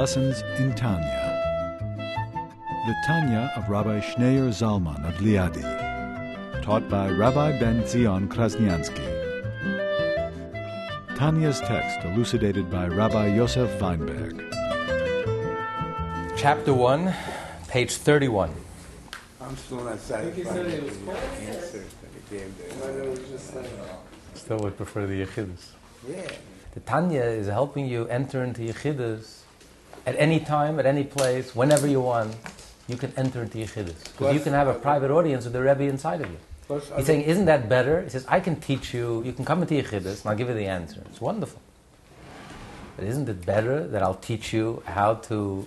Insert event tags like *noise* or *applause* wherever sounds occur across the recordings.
Lessons in Tanya. The Tanya of Rabbi Schneur Zalman of Liadi, taught by Rabbi Ben Zion Krasniansky. Tanya's text elucidated by Rabbi Yosef Weinberg. Chapter 1, page 31. I'm still not satisfied with the answer that he gave there. Still would prefer the Yechidus. Yeah. The Tanya is helping you enter into Yechidus at any time, at any place, whenever you want. You can enter into Yechidus. Because you can have a private audience with the Rebbe inside of you. Plus, He's saying, isn't that better? He says, I can teach you, you can come into Yechidus, and I'll give you the answer. It's wonderful. But isn't it better that I'll teach you how to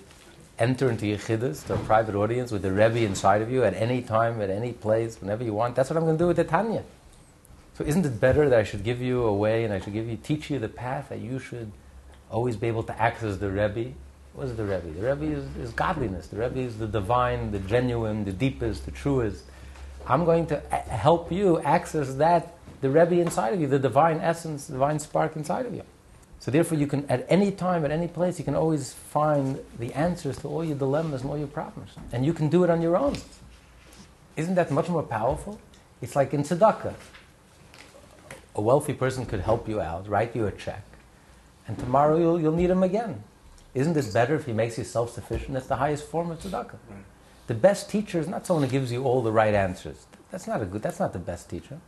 enter into Yechidus, to a private audience with the Rebbe inside of you at any time, at any place, whenever you want? That's what I'm going to do with the Tanya. So isn't it better that I should give you a way and I should give you, teach you the path that you should always be able to access the Rebbe? What is the Rebbe? The Rebbe is, is godliness. The Rebbe is the divine, the genuine, the deepest, the truest. I'm going to a- help you access that, the Rebbe inside of you, the divine essence, the divine spark inside of you. So therefore, you can, at any time, at any place, you can always find the answers to all your dilemmas and all your problems. And you can do it on your own. Isn't that much more powerful? It's like in tzedakah. A wealthy person could help you out, write you a check, and tomorrow you'll, you'll need him again. Isn't it better if he makes you self-sufficient? That's the highest form of tzedakah. The best teacher is not someone who gives you all the right answers. That's not a good. That's not the best teacher.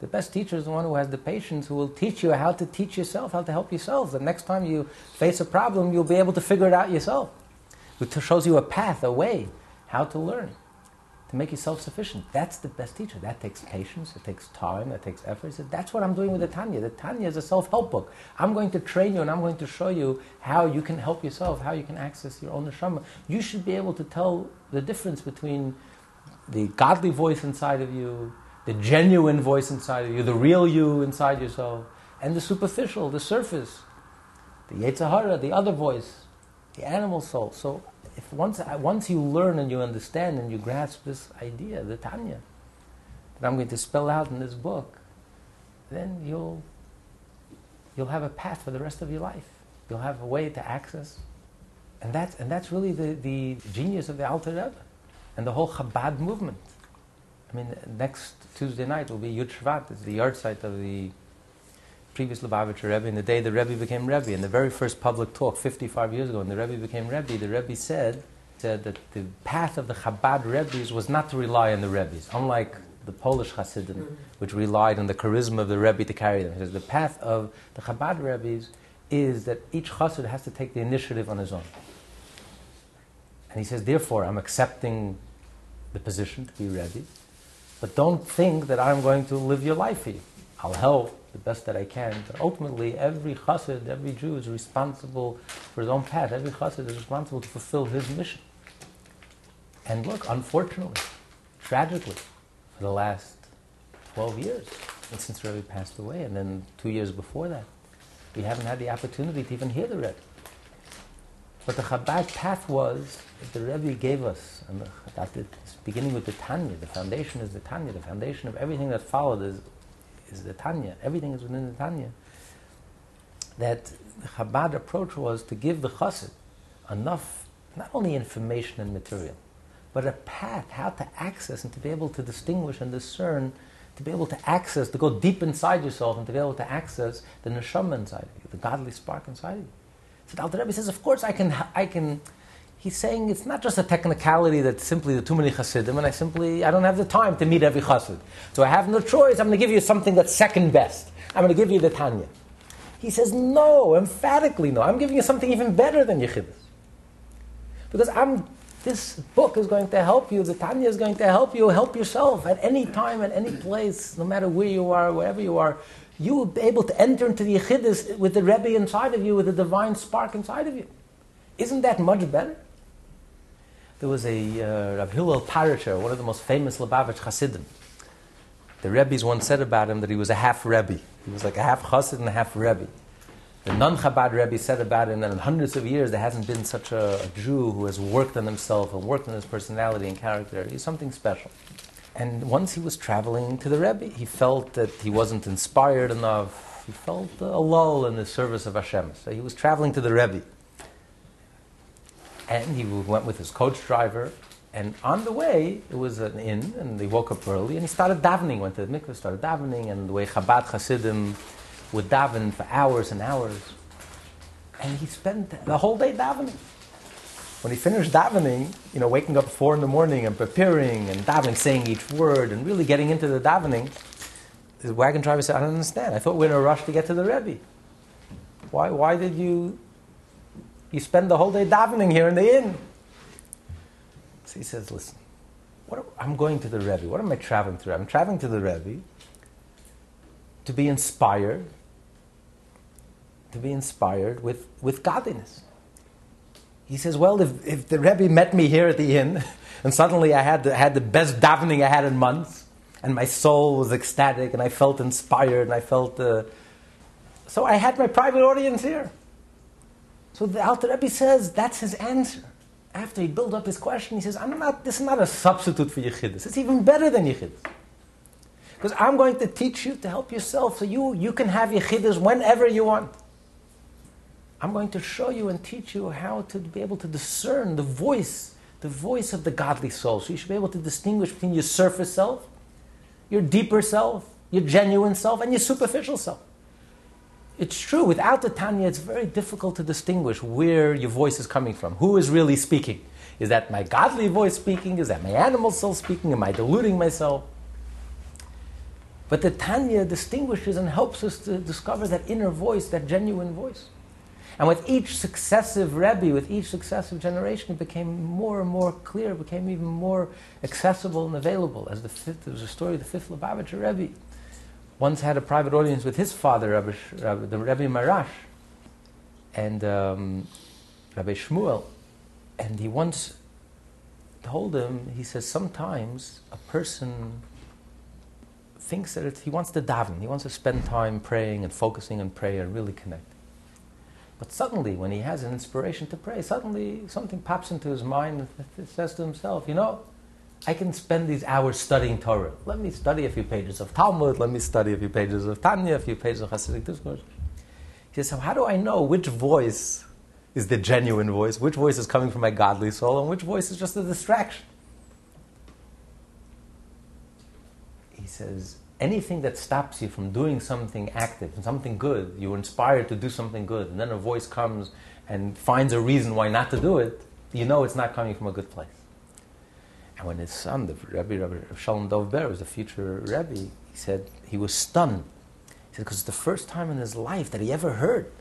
The best teacher is the one who has the patience, who will teach you how to teach yourself, how to help yourself. The next time you face a problem, you'll be able to figure it out yourself. It shows you a path, a way, how to learn, to make you self-sufficient. That's the best teacher. That takes patience. It takes time. That takes effort. That's what I'm doing with the Tanya. The Tanya is a self-help book. I'm going to train you, and I'm going to show you how you can help yourself, how you can access your own neshama. You should be able to tell the difference between the godly voice inside of you, the genuine voice inside of you, the real you inside yourself, and the superficial, the surface, the Yetzer Hara, the other voice, the animal soul. So, if once uh, once you learn and you understand and you grasp this idea, the Tanya, that I'm going to spell out in this book, then you'll you'll have a path for the rest of your life. You'll have a way to access, and that's and that's really the, the genius of the Alter Rebbe and the whole Chabad movement. I mean, next Tuesday night will be Yud Shvat. It's the yahrzeit of the previous Lubavitcher Rebbe. And the day the Rebbe became Rebbe, in the very first public talk 55 years ago, when the Rebbe became Rebbe, the Rebbe said, said that the path of the Chabad Rebbes was not to rely on the Rebbes, unlike the Polish Hasidim, mm-hmm. which relied on the charisma of the Rebbe to carry them. He says the path of the Chabad Rebbes is that each Chassid has to take the initiative on his own. And he says, therefore, I'm accepting the position to be Rebbe, but don't think that I'm going to live your life for you. I'll help the best that I can, but ultimately, every chassid, every Jew is responsible for his own path. Every chassid is responsible to fulfill his mission. And look, unfortunately, tragically, for the last 12 years, since Rebbe passed away, and then two years before that, we haven't had the opportunity to even hear the Rebbe. But the Chabad path was that the Rebbe gave us, and the, that it's beginning with the Tanya. The foundation is the Tanya. The foundation of everything that followed is, is the Tanya. Everything is within the Tanya. That the Chabad approach was to give the Chassid enough, not only information and material, but a path how to access and to be able to distinguish and discern, to be able to access, to go deep inside yourself and to be able to access the neshama inside you, the godly spark inside you. So the Alter Rebbe says, of course I can, I can. He's saying it's not just a technicality that simply the too many chassidim, and I simply I don't have the time to meet every chassid, so I have no choice. I'm going to give you something that's second best. I'm going to give you the Tanya. He says, no, emphatically no. I'm giving you something even better than Yechidus. Because I'm, this book is going to help you, the Tanya is going to help you help yourself at any time, at any place, no matter where you are, wherever you are. You will be able to enter into the Yechidus with the Rebbe inside of you, with the divine spark inside of you. Isn't that much better? There was a uh, Rav Hillel Paritcher, one of the most famous Lubavitch Hasidim. The Rebbe's once said about him that he was a half Rebbe. He was like a half Chassid and a half Rebbe. The non-Chabad Rebbe said about him that in hundreds of years there hasn't been such a, a Jew who has worked on himself and worked on his personality and character. He's something special. And once he was traveling to the Rebbe, he felt that he wasn't inspired enough. He felt a lull in the service of Hashem. So he was traveling to the Rebbe. And he went with his coach driver. And on the way, it was an inn, and they woke up early, and he started davening. Went to the mikveh, started davening, and the way Chabad Hasidim would daven for hours and hours. And he spent the whole day davening. When he finished davening, you know, waking up at four in the morning and preparing and davening, saying each word, and really getting into the davening, the wagon driver said, I don't understand. I thought we were in a rush to get to the Rebbe. Why, why did you, you spend the whole day davening here in the inn? So he says, listen, what, I'm going to the Rebbe. What am I traveling through? I'm traveling to the Rebbe to be inspired, to be inspired with, with godliness. He says, well, if, if the Rebbe met me here at the inn, *laughs* and suddenly I had the, had the best davening I had in months, and my soul was ecstatic, and I felt inspired, and I felt. Uh, so I had my private audience here. So the Alter Rebbe says that's his answer. After he built up his question, he says, "I'm not. This is not a substitute for yichidus. It's even better than yichidus." Because I'm going to teach you to help yourself so you, you can have yichidus whenever you want. I'm going to show you and teach you how to be able to discern the voice, the voice of the godly soul. So you should be able to distinguish between your surface self your deeper self, your genuine self, and your superficial self. It's true, without the Tanya, it's very difficult to distinguish where your voice is coming from. Who is really speaking? Is that my godly voice speaking? Is that my animal soul speaking? Am I deluding myself? But the Tanya distinguishes and helps us to discover that inner voice, that genuine voice. And with each successive Rebbe, with each successive generation, it became more and more clear, became even more accessible and available. As the fifth, there was a story of the fifth Lubavitcher Rebbe. Once had a private audience with his father, Rabbi, Rabbi, the Rebbe Maharash, and um, Rabbi Shmuel. And he once told him, he says, sometimes a person thinks that he wants to daven, he wants to spend time praying and focusing on prayer and really connect. But suddenly, when he has an inspiration to pray, suddenly something pops into his mind and says to himself, you know, I can spend these hours studying Torah. Let me study a few pages of Talmud, let me study a few pages of Tanya, a few pages of Hasidic discourse. He says, so how do I know which voice is the genuine voice, which voice is coming from my godly soul, and which voice is just a distraction? He says, anything that stops you from doing something active something good, you're inspired to do something good, and then a voice comes and finds a reason why not to do it, you know it's not coming from a good place. And when his son, the Rebbe, Shalom Dov Ber, was the future Rebbe, he said he was stunned. He said, because it's the first time in his life that he ever heard.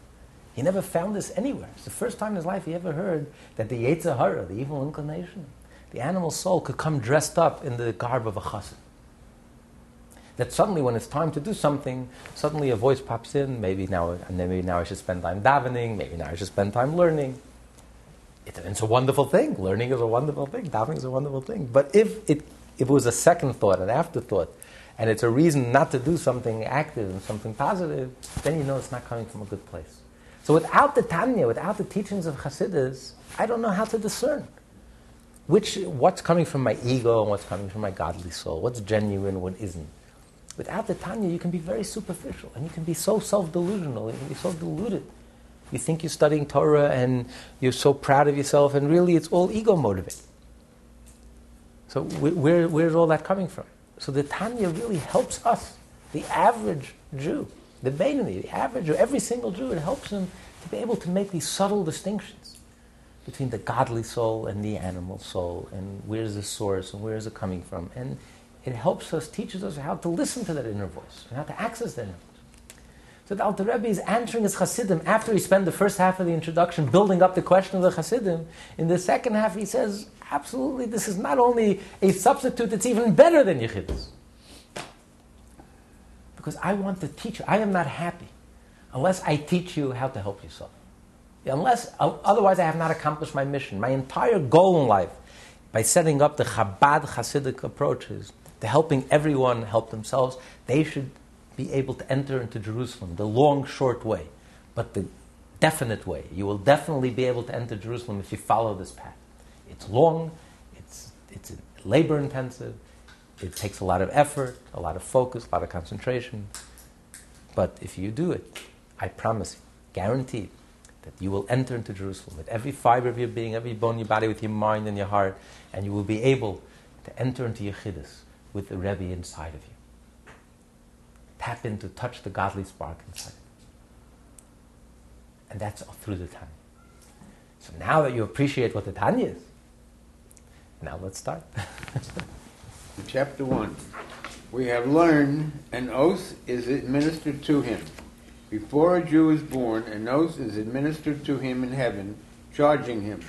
He never found this anywhere. It's the first time in his life he ever heard that the Yetzer Hara, the evil inclination, the animal soul, could come dressed up in the garb of a chassid that suddenly when it's time to do something, suddenly a voice pops in, maybe now, maybe now I should spend time davening, maybe now I should spend time learning. It's, a wonderful thing. Learning is a wonderful thing. Davening is a wonderful thing. But if it, if it was a second thought, an afterthought, and it's a reason not to do something active and something positive, then you know it's not coming from a good place. So without the Tanya, without the teachings of Hasidus, I don't know how to discern which, what's coming from my ego and what's coming from my godly soul, what's genuine, what isn't. Without the Tanya, you can be very superficial and you can be so self delusional, you can be so deluded. You think you're studying Torah and you're so proud of yourself, and really it's all ego motivated. So, where, where's all that coming from? So, the Tanya really helps us, the average Jew, the Beinoni, the average Jew, every single Jew, it helps him to be able to make these subtle distinctions between the godly soul and the animal soul, and where's the source and where is it coming from. And it helps us, teaches us how to listen to that inner voice and how to access that inner voice. So the Alter Rebbe is answering his Hasidim after he spent the first half of the introduction building up the question of the Hasidim. In the second half, he says, absolutely, this is not only a substitute, it's even better than Yechidus. Because I want to teach you. I am not happy unless I teach you how to help yourself. Unless, otherwise, I have not accomplished my mission. My entire goal in life, by setting up the Chabad Hasidic approaches, to helping everyone help themselves, they should be able to enter into Jerusalem, the long, short way, but the definite way. You will definitely be able to enter Jerusalem if you follow this path. It's long, it's, it's labor intensive, it takes a lot of effort, a lot of focus, a lot of concentration. But if you do it, I promise guaranteed, that you will enter into Jerusalem with every fiber of your being, every bone in your body, with your mind and your heart, and you will be able to enter into Yechidus with the Rebbe inside of you. Tap in to touch the godly spark inside. And that's through the Tanya. So now that you appreciate what the Tanya is, now let's start. *laughs* Chapter 1. We have learned an oath is administered to him. Before a Jew is born, an oath is administered to him in heaven, charging him,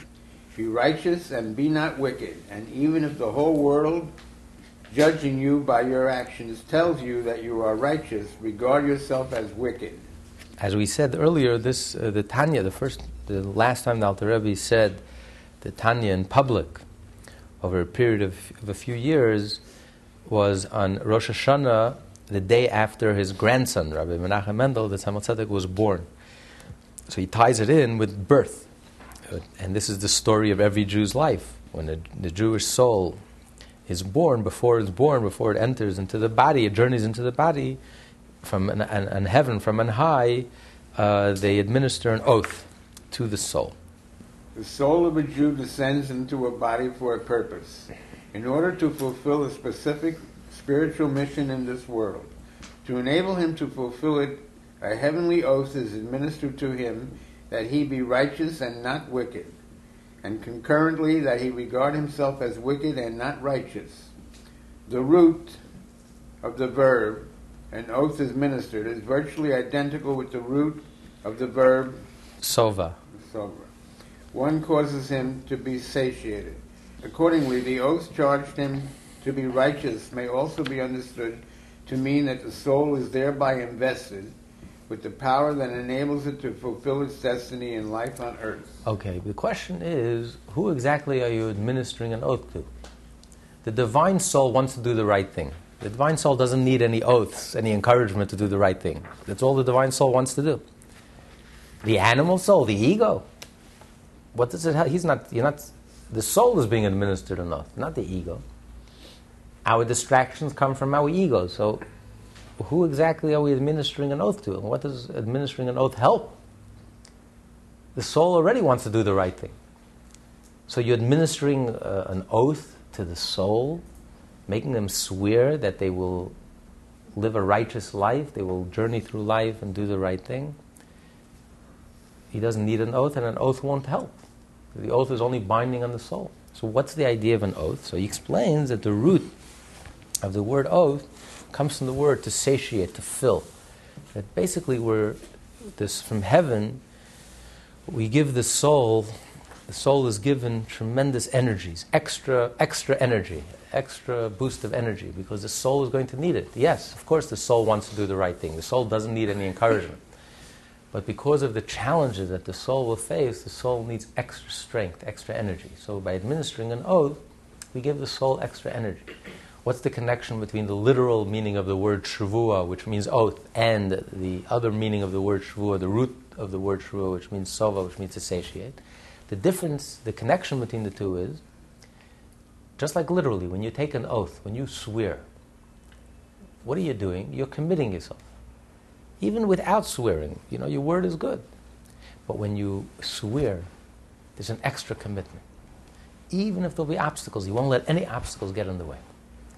Be righteous and be not wicked. And even if the whole world, judging you by your actions, tells you that you are righteous, regard yourself as wicked. As we said earlier, this uh, the Tanya, the first, the last time the Alter Rebbe said the Tanya in public over a period of, of a few years was on Rosh Hashanah the day after his grandson, Rabbi Menachem Mendel, the Tzemach Tzedek, was born. So he ties it in with birth. And this is the story of every Jew's life. When the, the Jewish soul is born, before it's born, before it enters into the body, it journeys into the body from an, an, an heaven, from on high, uh, they administer an oath to the soul. The soul of a Jew descends into a body for a purpose, in order to fulfill a specific spiritual mission in this world. To enable him to fulfill it, a heavenly oath is administered to him that he be righteous and not wicked, and concurrently that he regard himself as wicked and not righteous. The root of the verb, an oath is ministered, is virtually identical with the root of the verb sova. sova. One causes him to be satiated. Accordingly, the oath charged him to be righteous may also be understood to mean that the soul is thereby invested with the power that enables it to fulfill its destiny in life on earth. Okay, the question is who exactly are you administering an oath to? The divine soul wants to do the right thing. The divine soul doesn't need any oaths, any encouragement to do the right thing. That's all the divine soul wants to do. The animal soul, the ego, what does it have? He's not, you're not, the soul is being administered an oath, not the ego. Our distractions come from our ego. So, who exactly are we administering an oath to? And what does administering an oath help? The soul already wants to do the right thing. So, you're administering uh, an oath to the soul, making them swear that they will live a righteous life, they will journey through life and do the right thing. He doesn't need an oath, and an oath won't help. The oath is only binding on the soul. So, what's the idea of an oath? So, he explains that the root of the word oath comes from the word to satiate, to fill. That basically we're this from heaven, we give the soul, the soul is given tremendous energies, extra extra energy, extra boost of energy, because the soul is going to need it. Yes, of course the soul wants to do the right thing. The soul doesn't need any encouragement. But because of the challenges that the soul will face, the soul needs extra strength, extra energy. So by administering an oath, we give the soul extra energy. What's the connection between the literal meaning of the word shavua, which means oath, and the other meaning of the word shavua, the root of the word shavua, which means sova, which means to satiate? The difference, the connection between the two is just like literally, when you take an oath, when you swear, what are you doing? You're committing yourself. Even without swearing, you know, your word is good. But when you swear, there's an extra commitment. Even if there'll be obstacles, you won't let any obstacles get in the way.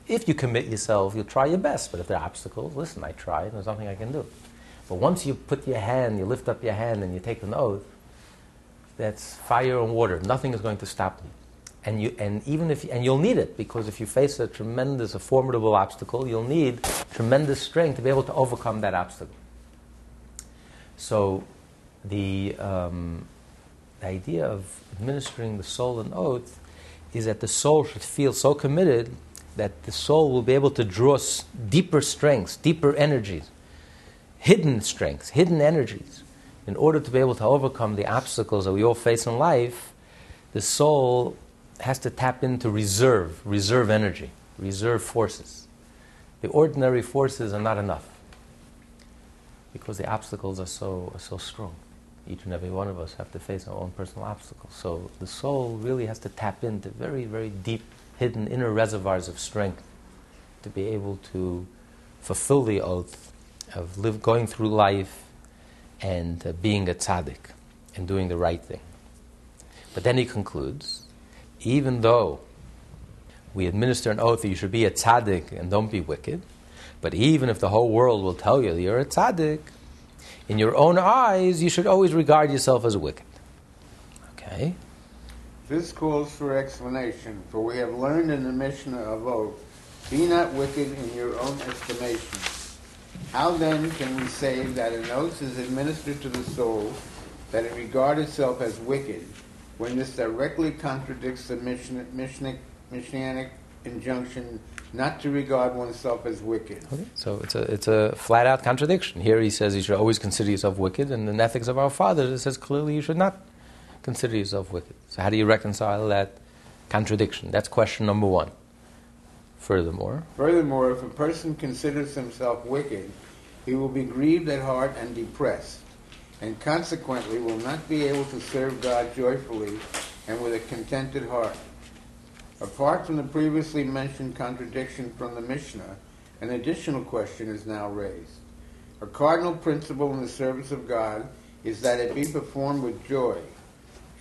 If you commit yourself, you'll try your best. But if there are obstacles, listen, I tried, there's nothing I can do. But once you put your hand, you lift up your hand and you take an oath, that's fire and water. Nothing is going to stop you. And, you, and even if and you'll need it because if you face a tremendous, a formidable obstacle, you'll need tremendous strength to be able to overcome that obstacle. So, the, um, the idea of administering the soul an oath is that the soul should feel so committed that the soul will be able to draw deeper strengths, deeper energies, hidden strengths, hidden energies. In order to be able to overcome the obstacles that we all face in life, the soul has to tap into reserve, reserve energy, reserve forces. The ordinary forces are not enough because the obstacles are so, are so strong. Each and every one of us have to face our own personal obstacles. So the soul really has to tap into very, very deep hidden inner reservoirs of strength to be able to fulfill the oath of live, going through life and uh, being a tzaddik and doing the right thing. But then he concludes even though we administer an oath that you should be a tzaddik and don't be wicked, but even if the whole world will tell you that you're a tzaddik, in your own eyes, you should always regard yourself as wicked. Okay? This calls for explanation, for we have learned in the Mishnah of Avot, be not wicked in your own estimation. How then can we say that an oath is administered to the soul, that it regard itself as wicked, when this directly contradicts the Mishnah, Mishnah, injunction not to regard oneself as wicked? Okay. So it's a, it's a flat out contradiction. Here he says you should always consider yourself wicked, and in the Ethics of Our Fathers it says clearly you should not consider yourself wicked. So how do you reconcile that contradiction? That's question number one. Furthermore, Furthermore, if a person considers himself wicked, he will be grieved at heart and depressed, and consequently will not be able to serve God joyfully and with a contented heart. Apart from the previously mentioned contradiction from the Mishnah, an additional question is now raised. A cardinal principle in the service of God is that it be performed with joy.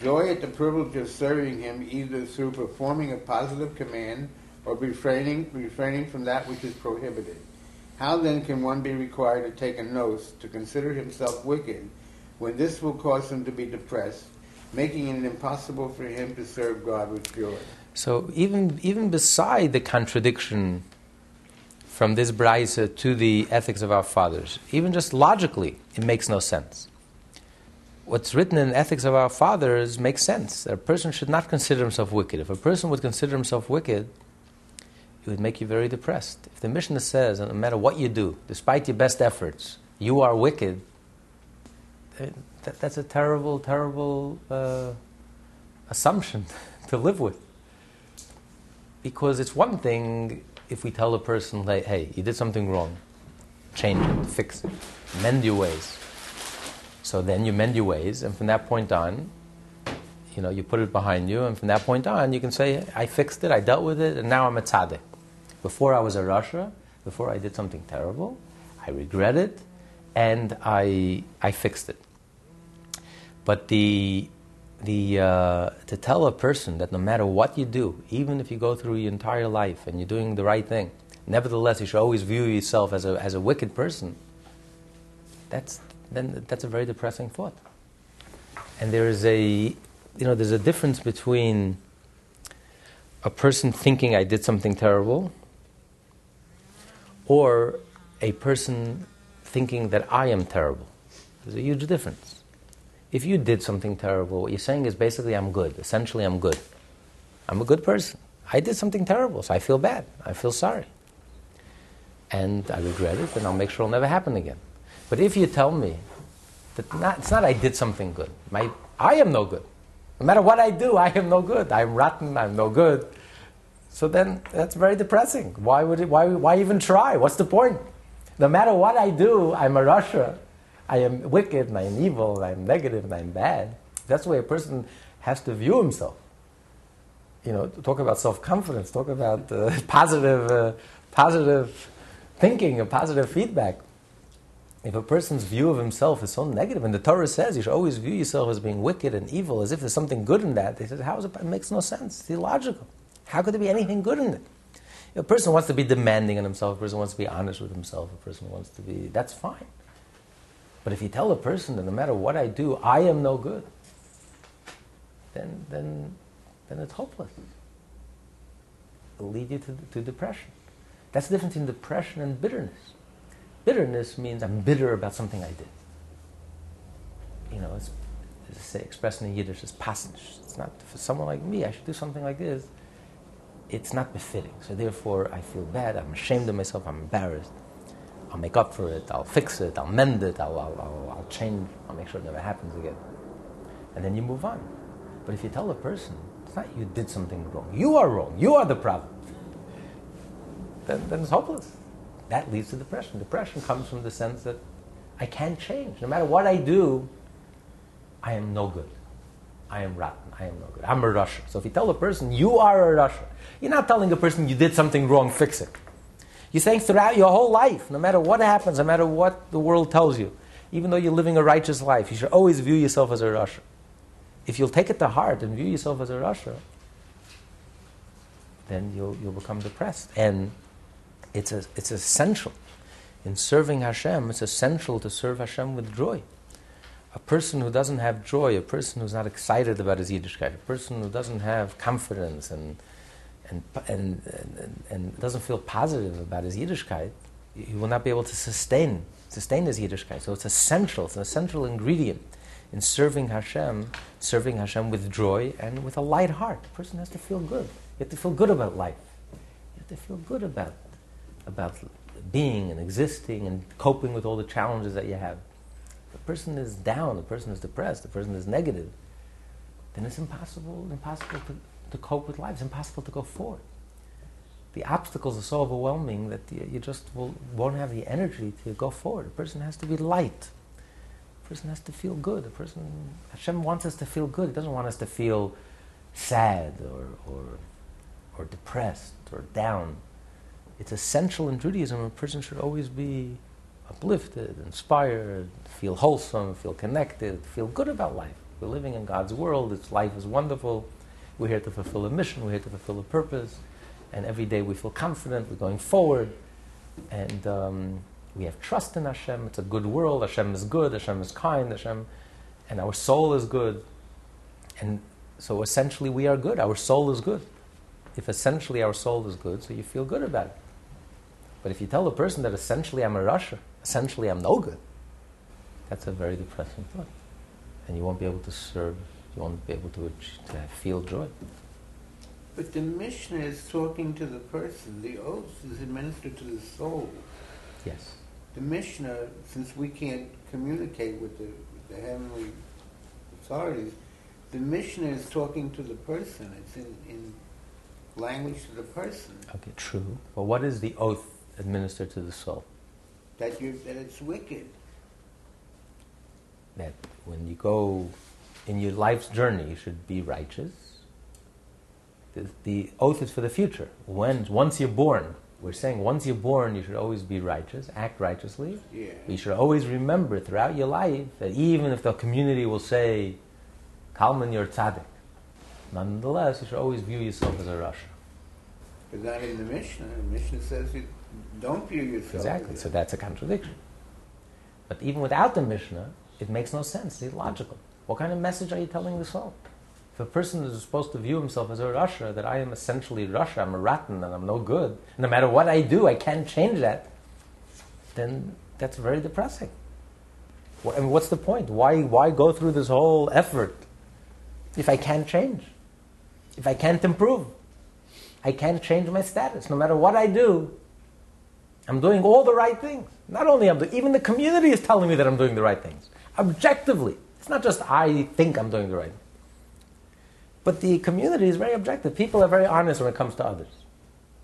Joy at the privilege of serving Him either through performing a positive command or refraining, refraining from that which is prohibited. How then can one be required to take an oath to consider himself wicked when this will cause him to be depressed, making it impossible for him to serve God with joy? So even even beside the contradiction from this brisa to the ethics of our fathers, even just logically, it makes no sense. What's written in ethics of our fathers makes sense. A person should not consider himself wicked. If a person would consider himself wicked, it would make you very depressed. If the Mishnah says, no matter what you do, despite your best efforts, you are wicked, that, that's a terrible, terrible uh, assumption *laughs* to live with. Because it's one thing if we tell a person, like, hey, you did something wrong, change it, fix it, mend your ways. So then you mend your ways, and from that point on, you know, you put it behind you, and from that point on, you can say, I fixed it, I dealt with it, and now I'm a tzaddik. Before I was a rasha, before I did something terrible, I regret it, and I, I fixed it. But the the, uh, to tell a person that no matter what you do, even if you go through your entire life and you're doing the right thing, nevertheless you should always view yourself as a, as a wicked person, that's, then that's a very depressing thought. And there is a, you know, there's a difference between a person thinking I did something terrible or a person thinking that I am terrible. There's a huge difference. If you did something terrible, what you're saying is basically, I'm good. Essentially, I'm good. I'm a good person. I did something terrible, so I feel bad. I feel sorry. And I regret it, and I'll make sure it'll never happen again. But if you tell me that not, it's not I did something good, my, I am no good. No matter what I do, I am no good. I'm rotten, I'm no good. So then that's very depressing. Why, would it, why, why even try? What's the point? No matter what I do, I'm a rasha. I am wicked and I am evil and I am negative and I am bad. That's the way a person has to view himself. You know, talk about self confidence, talk about uh, *laughs* positive, uh, positive thinking positive feedback. If a person's view of himself is so negative, and the Torah says you should always view yourself as being wicked and evil, as if there's something good in that, they said, how is it? It makes no sense. It's illogical. How could there be anything good in it? a person wants to be demanding on himself, a person wants to be honest with himself, a person wants to be, that's fine. But if you tell a person that no matter what I do, I am no good, then, then, then it's hopeless. It'll lead you to, to depression. That's the difference in depression and bitterness. Bitterness means I'm bitter about something I did. You know, it's, it's say, expressed in Yiddish as passage. It's not for someone like me. I should do something like this. It's not befitting. So therefore, I feel bad. I'm ashamed of myself. I'm embarrassed. I'll make up for it, I'll fix it, I'll mend it, I'll, I'll, I'll, I'll change, I'll make sure it never happens again. And then you move on. But if you tell a person, it's not you did something wrong, you are wrong, you are the problem, then, then it's hopeless. That leads to depression. Depression comes from the sense that I can't change. No matter what I do, I am no good. I am rotten. I am no good. I'm a rasha. So if you tell a person, you are a rasha, you're not telling a person you did something wrong, fix it. You're saying throughout your whole life, no matter what happens, no matter what the world tells you, even though you're living a righteous life, you should always view yourself as a Rasha. If you'll take it to heart and view yourself as a Rasha, then you'll, you'll become depressed. And it's, a, it's essential. In serving Hashem, it's essential to serve Hashem with joy. A person who doesn't have joy, a person who's not excited about his Yiddishkeit, a person who doesn't have confidence and, and, and, and, and doesn't feel positive about his Yiddishkeit, he will not be able to sustain, sustain his Yiddishkeit. So it's essential, it's an essential ingredient in serving Hashem, serving Hashem with joy and with a light heart. A person has to feel good. You have to feel good about life. You have to feel good about, about being and existing and coping with all the challenges that you have. A person is down, the person is depressed, the person is negative, then it's impossible, impossible to, to cope with life. It's impossible to go forward. The obstacles are so overwhelming that you, you just will, won't have the energy to go forward. A person has to be light. A person has to feel good. A person, Hashem wants us to feel good. He doesn't want us to feel sad or, or, or depressed or down. It's essential in Judaism. A person should always be uplifted, inspired, feel wholesome, feel connected, feel good about life. We're living in God's world. Its life is wonderful. We're here to fulfill a mission. We're here to fulfill a purpose. And every day we feel confident. We're going forward. And um, we have trust in Hashem. It's a good world. Hashem is good. Hashem is kind. Hashem, and our soul is good. And so essentially, we are good. Our soul is good. If essentially our soul is good, so you feel good about it. But if you tell a person that essentially I'm a Rasha, essentially I'm no good, that's a very depressing thought. And you won't be able to serve, you won't be able to, to feel joy. But the Mishnah is talking to the person. The oath is administered to the soul. Yes. The Mishnah, uh, since we can't communicate with the, with the heavenly authorities, the Mishnah is talking to the person. It's in, in language to the person. Okay, true. Well, what is the oath administered to the soul? That you that it's wicked. That when you go in your life's journey, you should be righteous. The, the oath is for the future. When once you're born, we're saying once you're born, you should always be righteous, act righteously. Yeah. You should always remember throughout your life that even if the community will say, Kalman, you're tzaddik, nonetheless, you should always view yourself as a Rasha. But not in the Mishnah. The Mishnah says you don't view yourself. Exactly. So that's a contradiction. But even without the Mishnah, it makes no sense. It's illogical. What kind of message are you telling the soul? If a person is supposed to view himself as a Rasha, that I am essentially Rasha, I'm a Ratan, and I'm no good, no matter what I do, I can't change that, then that's very depressing. What, I mean, what's the point? Why, why go through this whole effort if I can't change? If I can't improve? I can't change my status. No matter what I do, I'm doing all the right things. Not only I'm doing, even the community is telling me that I'm doing the right things. Objectively. It's not just I think I'm doing the right thing. But the community is very objective. People are very honest when it comes to others.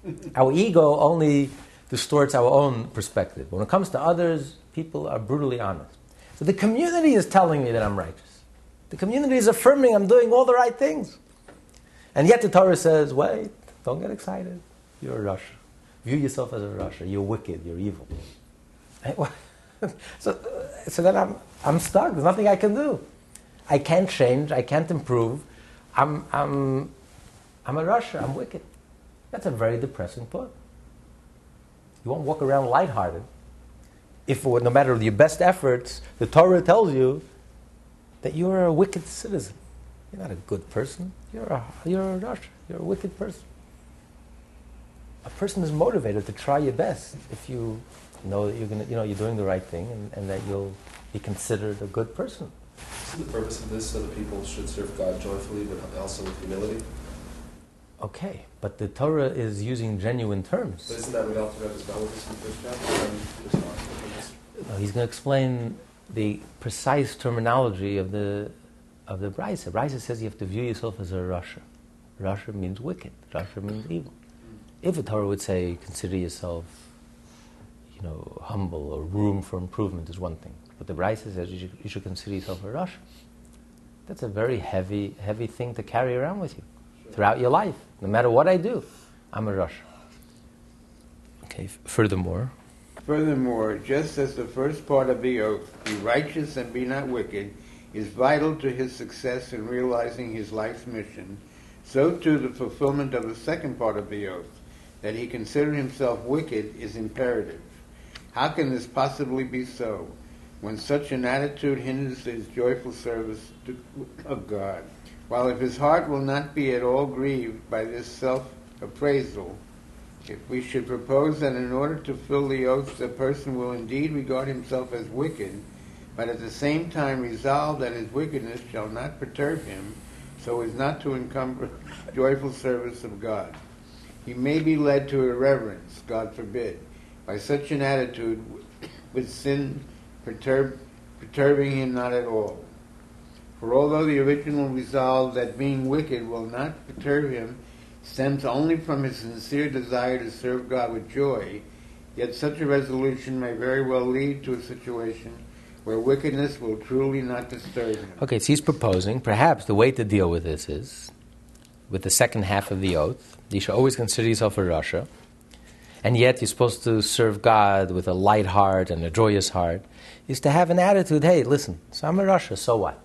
*laughs* our ego only distorts our own perspective. When it comes to others, people are brutally honest. So the community is telling me that I'm righteous. The community is affirming I'm doing all the right things. And yet the Torah says, wait, don't get excited. You're a Rasha. View yourself as a Rasha. You're wicked. You're evil. *laughs* So, so then I'm, I'm stuck. There's nothing I can do. I can't change. I can't improve. I'm, I'm, I'm a Rasha. I'm wicked. That's a very depressing thought. You won't walk around lighthearted if, no matter your best efforts, the Torah tells you that you're a wicked citizen. You're not a good person. You're a, you're a Rasha. You're a wicked person. A person is motivated to try your best if you know that you're gonna, you know, you're doing the right thing and, and that you'll be considered a good person. Isn't the purpose of this so that people should serve God joyfully, but also with humility? Okay, but the Torah is using genuine But terms. isn't that what is about with this in the first chapter? And responsible for this? No, he's going to explain the precise terminology of the of the Brisa. Brisa says you have to view yourself as a Rasha. Rasha means wicked. Rasha means evil. If a Torah would say consider yourself, you know, humble or room for improvement is one thing, but the Brisa says you should, you should consider yourself a Rasha. That's a very heavy, heavy thing to carry around with you throughout your life. No matter what I do, I'm a Rasha. Okay. f- Furthermore, Furthermore, just as the first part of the oath, uh, be righteous and be not wicked, is vital to his success in realizing his life's mission, so too the fulfillment of the second part of the oath, uh, that he consider himself wicked, is imperative. How can this possibly be so, when such an attitude hinders his joyful service to, of God? While if his heart will not be at all grieved by this self-appraisal, if we should propose that in order to fill the oath, the person will indeed regard himself as wicked, but at the same time resolve that his wickedness shall not perturb him, so as not to encumber *laughs* joyful service of God. He may be led to irreverence, God forbid, by such an attitude with sin perturb, perturbing him not at all. For although the original resolve that being wicked will not perturb him stems only from his sincere desire to serve God with joy, yet such a resolution may very well lead to a situation where wickedness will truly not disturb him. Okay, so he's proposing perhaps the way to deal with this is with the second half of the oath. You should always consider yourself a Rasha. and yet you're supposed to serve God with a light heart and a joyous heart. Is to have an attitude, hey, listen, so I'm a Rasha, so what?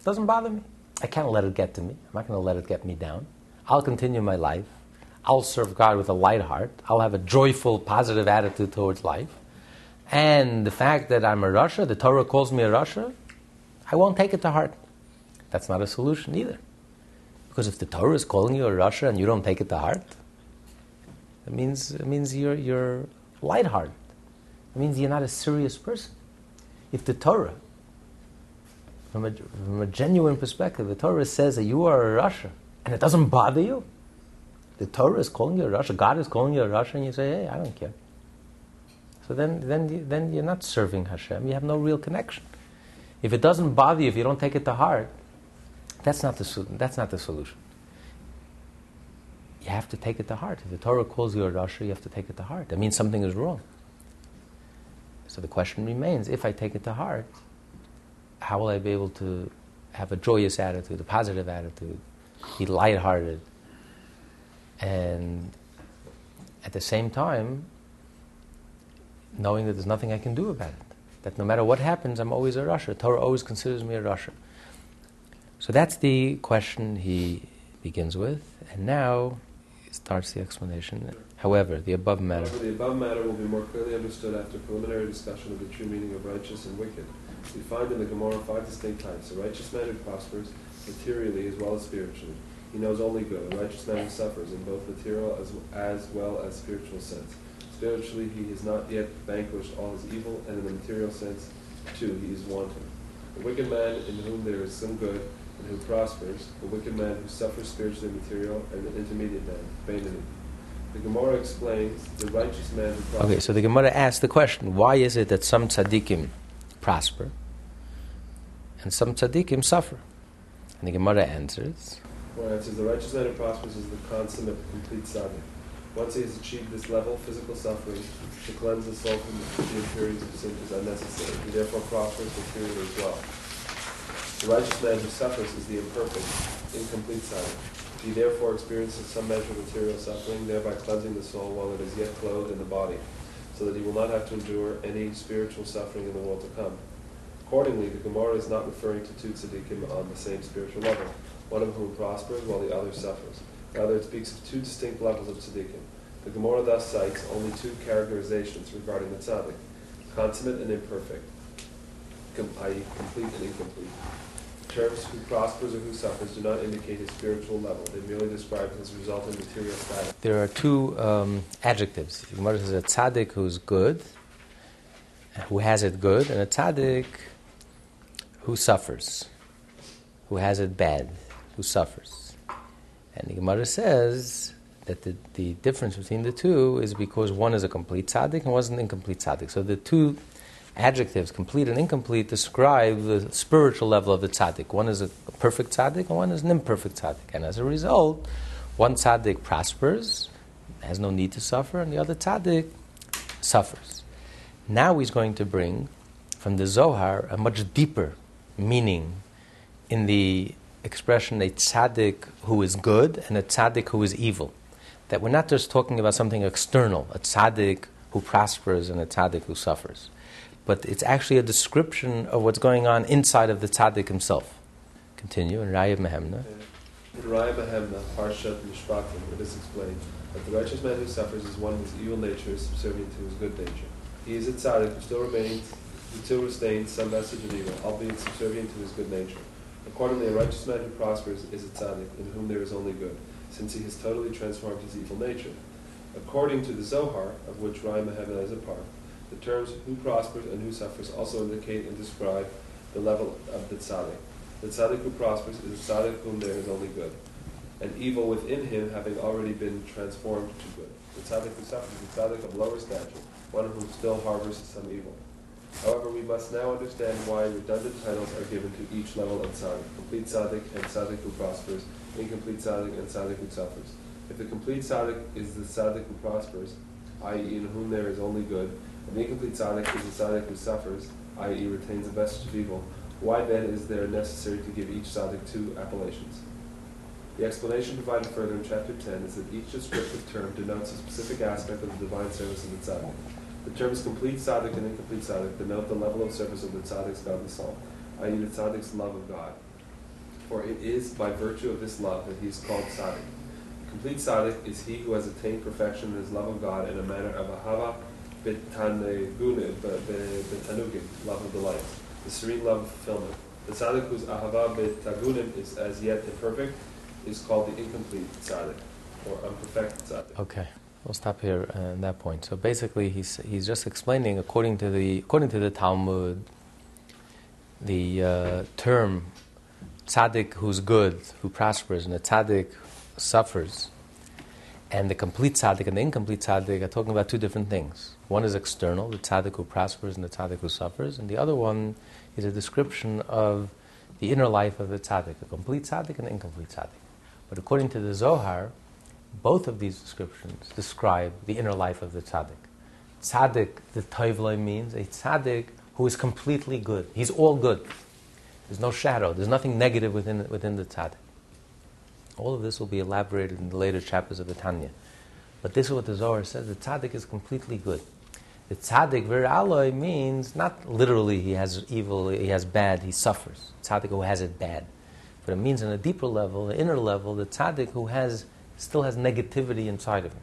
It doesn't bother me. I can't let it get to me. I'm not going to let it get me down. I'll continue my life. I'll serve God with a light heart. I'll have a joyful, positive attitude towards life. And the fact that I'm a Rasha, the Torah calls me a Rasha, I won't take it to heart. That's not a solution either. Because if the Torah is calling you a rasha and you don't take it to heart, it means, it means you're, you're lighthearted. It means you're not a serious person. If the Torah, from a, from a genuine perspective, the Torah says that you are a rasha and it doesn't bother you, the Torah is calling you a rasha, God is calling you a rasha, and you say, hey, I don't care. So then, then, then you're not serving Hashem. You have no real connection. If it doesn't bother you, if you don't take it to heart, that's not the, that's not the solution. You have to take it to heart. If the Torah calls you a rasha, you have to take it to heart. That means something is wrong. So the question remains if I take it to heart, how will I be able to have a joyous attitude, a positive attitude, be lighthearted, and at the same time, knowing that there's nothing I can do about it. That no matter what happens, I'm always a rasha. Torah always considers me a rasha. So that's the question he begins with, and now he starts the explanation. However, the above matter. However, the above matter will be more clearly understood after preliminary discussion of the true meaning of righteous and wicked. We find in the Gemara five distinct types: a righteous man who prospers materially as well as spiritually. He knows only good. A righteous man who suffers in both material as, as well as spiritual sense. Spiritually, he has not yet vanquished all his evil, and in the material sense, too, he is wanting. A wicked man in whom there is some good, who prospers, a wicked man who suffers spiritually and material, and an intermediate man, Beinoni. The Gemara explains the righteous man who prospers. Okay, so the Gemara asks the question why is it that some tzaddikim prosper and some tzaddikim suffer? And the Gemara answers Gemara answers the righteous man who prospers is the consummate, complete tzaddik. Once he has achieved this level, physical suffering to cleanse the soul from the impurities of sin is unnecessary. He therefore prospers materially as well. The righteous man who suffers is the imperfect, incomplete tzaddik. He therefore experiences some measure of material suffering, thereby cleansing the soul while it is yet clothed in the body, so that he will not have to endure any spiritual suffering in the world to come. Accordingly, the Gemara is not referring to two tzaddikim on the same spiritual level, one of whom prospers while the other suffers. Rather, it speaks of two distinct levels of tzaddikim. The Gemara thus cites only two characterizations regarding the tzaddik, consummate and imperfect, com- i.e. complete and incomplete. Terms who prospers or who suffers do not indicate his spiritual level. They merely describe his resulting material status. there are two um, adjectives. The Gemara says a tzaddik who's good, who has it good, and a tzaddik who suffers, who has it bad, who suffers. And the Gemara says that the, the difference between the two is because one is a complete tzaddik and one is an incomplete tzaddik. So the two adjectives, complete and incomplete, describe the spiritual level of the tzaddik. One is a perfect tzaddik and one is an imperfect tzaddik. And as a result, one tzaddik prospers, has no need to suffer, and the other tzaddik suffers. Now he's going to bring from the Zohar a much deeper meaning in the expression a tzaddik who is good and a tzaddik who is evil. That we're not just talking about something external, a tzaddik who prospers and a tzaddik who suffers. But it's actually a description of what's going on inside of the tzaddik himself. Continue in Raya Mehemna. In Raya Mehemna, Parshat Mishpatim, it is explained that the righteous man who suffers is one whose evil nature is subservient to his good nature. He is a tzaddik who still remains, who still retains some vestige of evil, albeit subservient to his good nature. Accordingly, a righteous man who prospers is a tzaddik, in whom there is only good, since he has totally transformed his evil nature. According to the Zohar, of which Raya Mehemna is a part, the terms who prospers and who suffers also indicate and describe the level of the tzaddik. The tzaddik who prospers is a tzaddik whom there is only good, and evil within him having already been transformed to good. The tzaddik who suffers is a tzaddik of lower stature, one who still harbors some evil. However, we must now understand why redundant titles are given to each level of tzaddik: complete tzaddik and tzaddik who prospers, incomplete tzaddik and tzaddik who suffers. If the complete tzaddik is the tzaddik who prospers, i.e., in whom there is only good, the incomplete tzaddik is a tzaddik who suffers, i.e., retains a vestige of evil, why then is there necessary to give each tzaddik two appellations? The explanation provided further in chapter 10 is that each descriptive term denotes a specific aspect of the divine service of the tzaddik. The terms complete tzaddik and incomplete tzaddik denote the level of service of the tzaddik's godly soul, i.e., the tzaddik's love of God. For it is by virtue of this love that he is called tzaddik. Complete tzaddik is he who has attained perfection in his love of God in a manner of ahava betanugim, love of delight, the serene love of fulfillment. The tzaddik whose ahava betanugim is as yet imperfect is called the incomplete tzaddik, or unperfected tzaddik. Okay. We'll stop here uh, at that point. So basically, he's, he's just explaining, according to the, according to the Talmud, the uh, term tzaddik who's good, who prospers, and the tzaddik suffers, and the complete tzaddik and the incomplete tzaddik are talking about two different things. One is external, the tzaddik who prospers and the tzaddik who suffers, and the other one is a description of the inner life of the tzaddik, a complete tzaddik and the incomplete tzaddik. But according to the Zohar, both of these descriptions describe the inner life of the tzaddik. Tzaddik, the Toivloi means a tzaddik who is completely good. He's all good. There's no shadow. There's nothing negative within, within the tzaddik. All of this will be elaborated in the later chapters of the Tanya. But this is what the Zohar says. The tzaddik is completely good. The tzaddik, viraloi, means not literally he has evil, he has bad, he suffers. Tzaddik who has it bad. But it means on a deeper level, the inner level, the tzaddik who has still has negativity inside of him.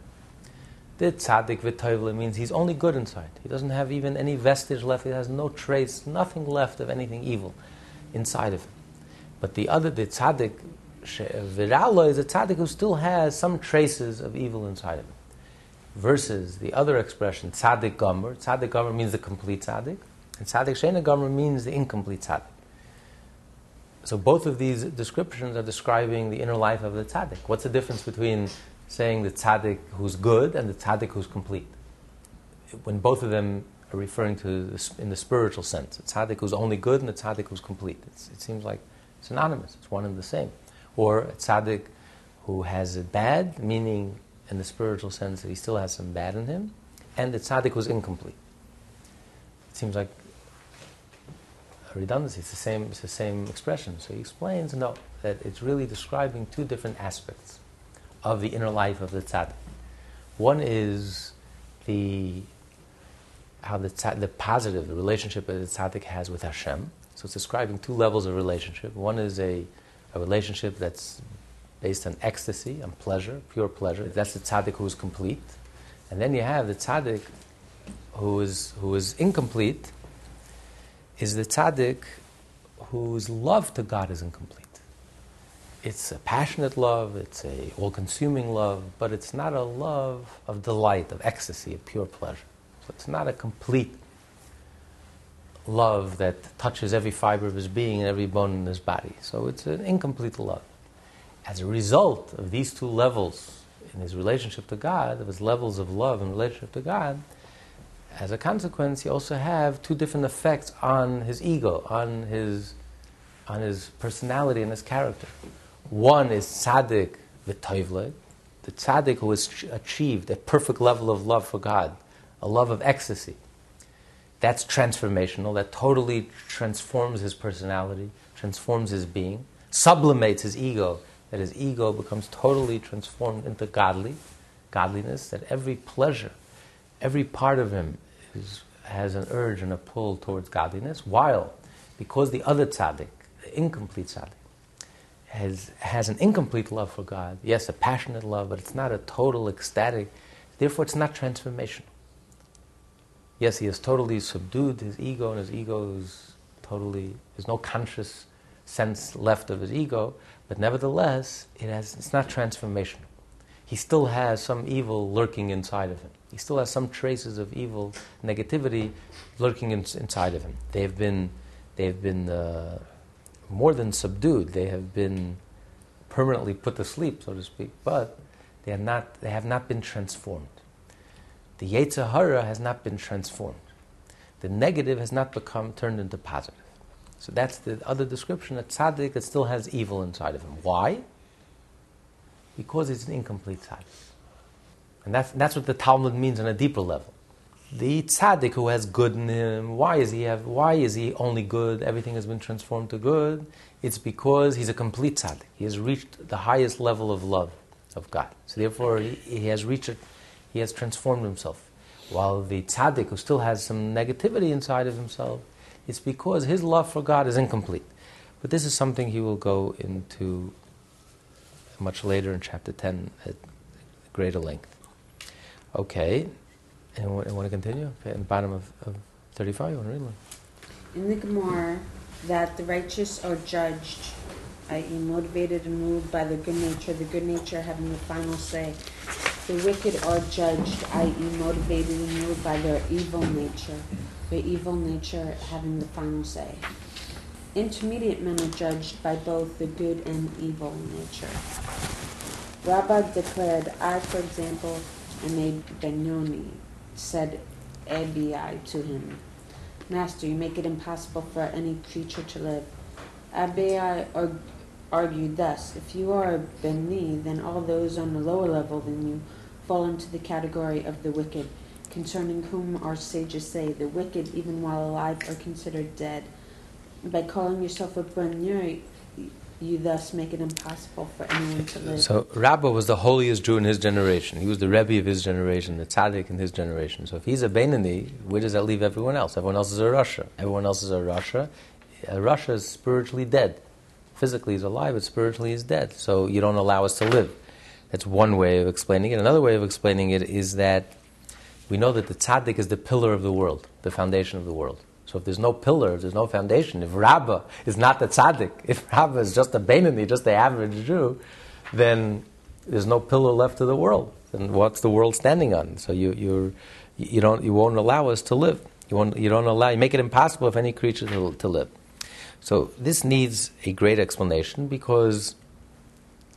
The tzaddik v'toivle means he's only good inside. He doesn't have even any vestige left. He has no trace, nothing left of anything evil inside of him. But the other, the tzaddik viralo is a tzaddik who still has some traces of evil inside of him. Versus the other expression, tzaddik gomer. Tzaddik gomer means the complete tzaddik. And tzaddik shena gomer means the incomplete tzaddik. So both of these descriptions are describing the inner life of the tzaddik. What's the difference between saying the tzaddik who's good and the tzaddik who's complete? When both of them are referring to the, in the spiritual sense, the tzaddik who's only good and the tzaddik who's complete. It's, it seems like synonymous. It's one and the same. Or a tzaddik who has a bad, meaning in the spiritual sense that he still has some bad in him, and the tzaddik was incomplete. It seems like a redundancy. It's the same. It's the same expression. So he explains no that it's really describing two different aspects of the inner life of the tzaddik. One is the how the the positive the relationship that the tzaddik has with Hashem. So it's describing two levels of relationship. One is a, a relationship that's based on ecstasy, on pleasure, pure pleasure. That's the tzaddik who is complete. And then you have the tzaddik who is who is incomplete is the tzaddik whose love to God is incomplete. It's a passionate love, it's a all-consuming love, but it's not a love of delight, of ecstasy, of pure pleasure. So it's not a complete love that touches every fiber of his being and every bone in his body. So it's an incomplete love. As a result of these two levels in his relationship to God, of his levels of love and relationship to God, as a consequence, he also have two different effects on his ego, on his, on his personality and his character. One is tzaddik v'toivle, the tzaddik who has achieved a perfect level of love for God, a love of ecstasy. That's transformational. That totally transforms his personality, transforms his being, sublimates his ego. That his ego becomes totally transformed into godly, godliness. That every pleasure every part of him is, has an urge and a pull towards godliness, while because the other tzaddik, the incomplete tzaddik, has, has an incomplete love for God, yes, a passionate love, but it's not a total ecstatic, therefore it's not transformational. Yes, he has totally subdued his ego, and his ego is totally, there's no conscious sense left of his ego, but nevertheless, it has, it's not transformational. He still has some evil lurking inside of him. He still has some traces of evil, negativity lurking in, inside of him. They have been, they have been uh, more than subdued. They have been permanently put to sleep, so to speak. But they have not, they have not been transformed. The Yetzer Hara has not been transformed. The negative has not become turned into positive. So that's the other description, a tzaddik that still has evil inside of him. Why? Because it's an incomplete tzaddik. And that's, that's what the Talmud means on a deeper level. The tzaddik who has good in him, why is he have, why is he only good? Everything has been transformed to good. It's because he's a complete tzaddik. He has reached the highest level of love of God. So therefore, he, he has reached it he has transformed himself. While the tzaddik, who still has some negativity inside of himself, it's because his love for God is incomplete. But this is something he will go into much later in chapter 10 at greater length. Okay, and want, want to continue? In the bottom of, of 35, you want to read one? In the Gemara, that the righteous are judged, i.e., motivated and moved by the good nature, the good nature having the final say. The wicked are judged, i.e., motivated and moved by their evil nature, the evil nature having the final say. Intermediate men are judged by both the good and evil nature. Rabbah declared, I, for example, am a Beinoni, said Abaye to him. Master, you make it impossible for any creature to live. Abaye argued thus If you are a Beinoni, then all those on a lower level than you fall into the category of the wicked, concerning whom our sages say, The wicked, even while alive, are considered dead. By calling yourself a Beinoni, you thus make it impossible for anyone to live. So Rabbah was the holiest Jew in his generation. He was the Rebbe of his generation, the tzaddik in his generation. So if he's a Beinoni, where does that leave everyone else? Everyone else is a Rasha. Everyone else is a Rasha. A Rasha is spiritually dead physically he's alive, but spiritually he's dead. So you don't allow us to live. That's one way of explaining it. Another way of explaining it is that we know that the tzaddik is the pillar of the world, the foundation of the world. So if there's no pillar, if there's no foundation, if Rabbah is not the tzaddik, *laughs* if Rabbah is just a Beinoni, just the average Jew, then there's no pillar left to the world. Then what's the world standing on? So you, you're, you, don't, you won't allow us to live. You, won't, you don't allow, you make it impossible for any creature to, to live. So this needs a great explanation because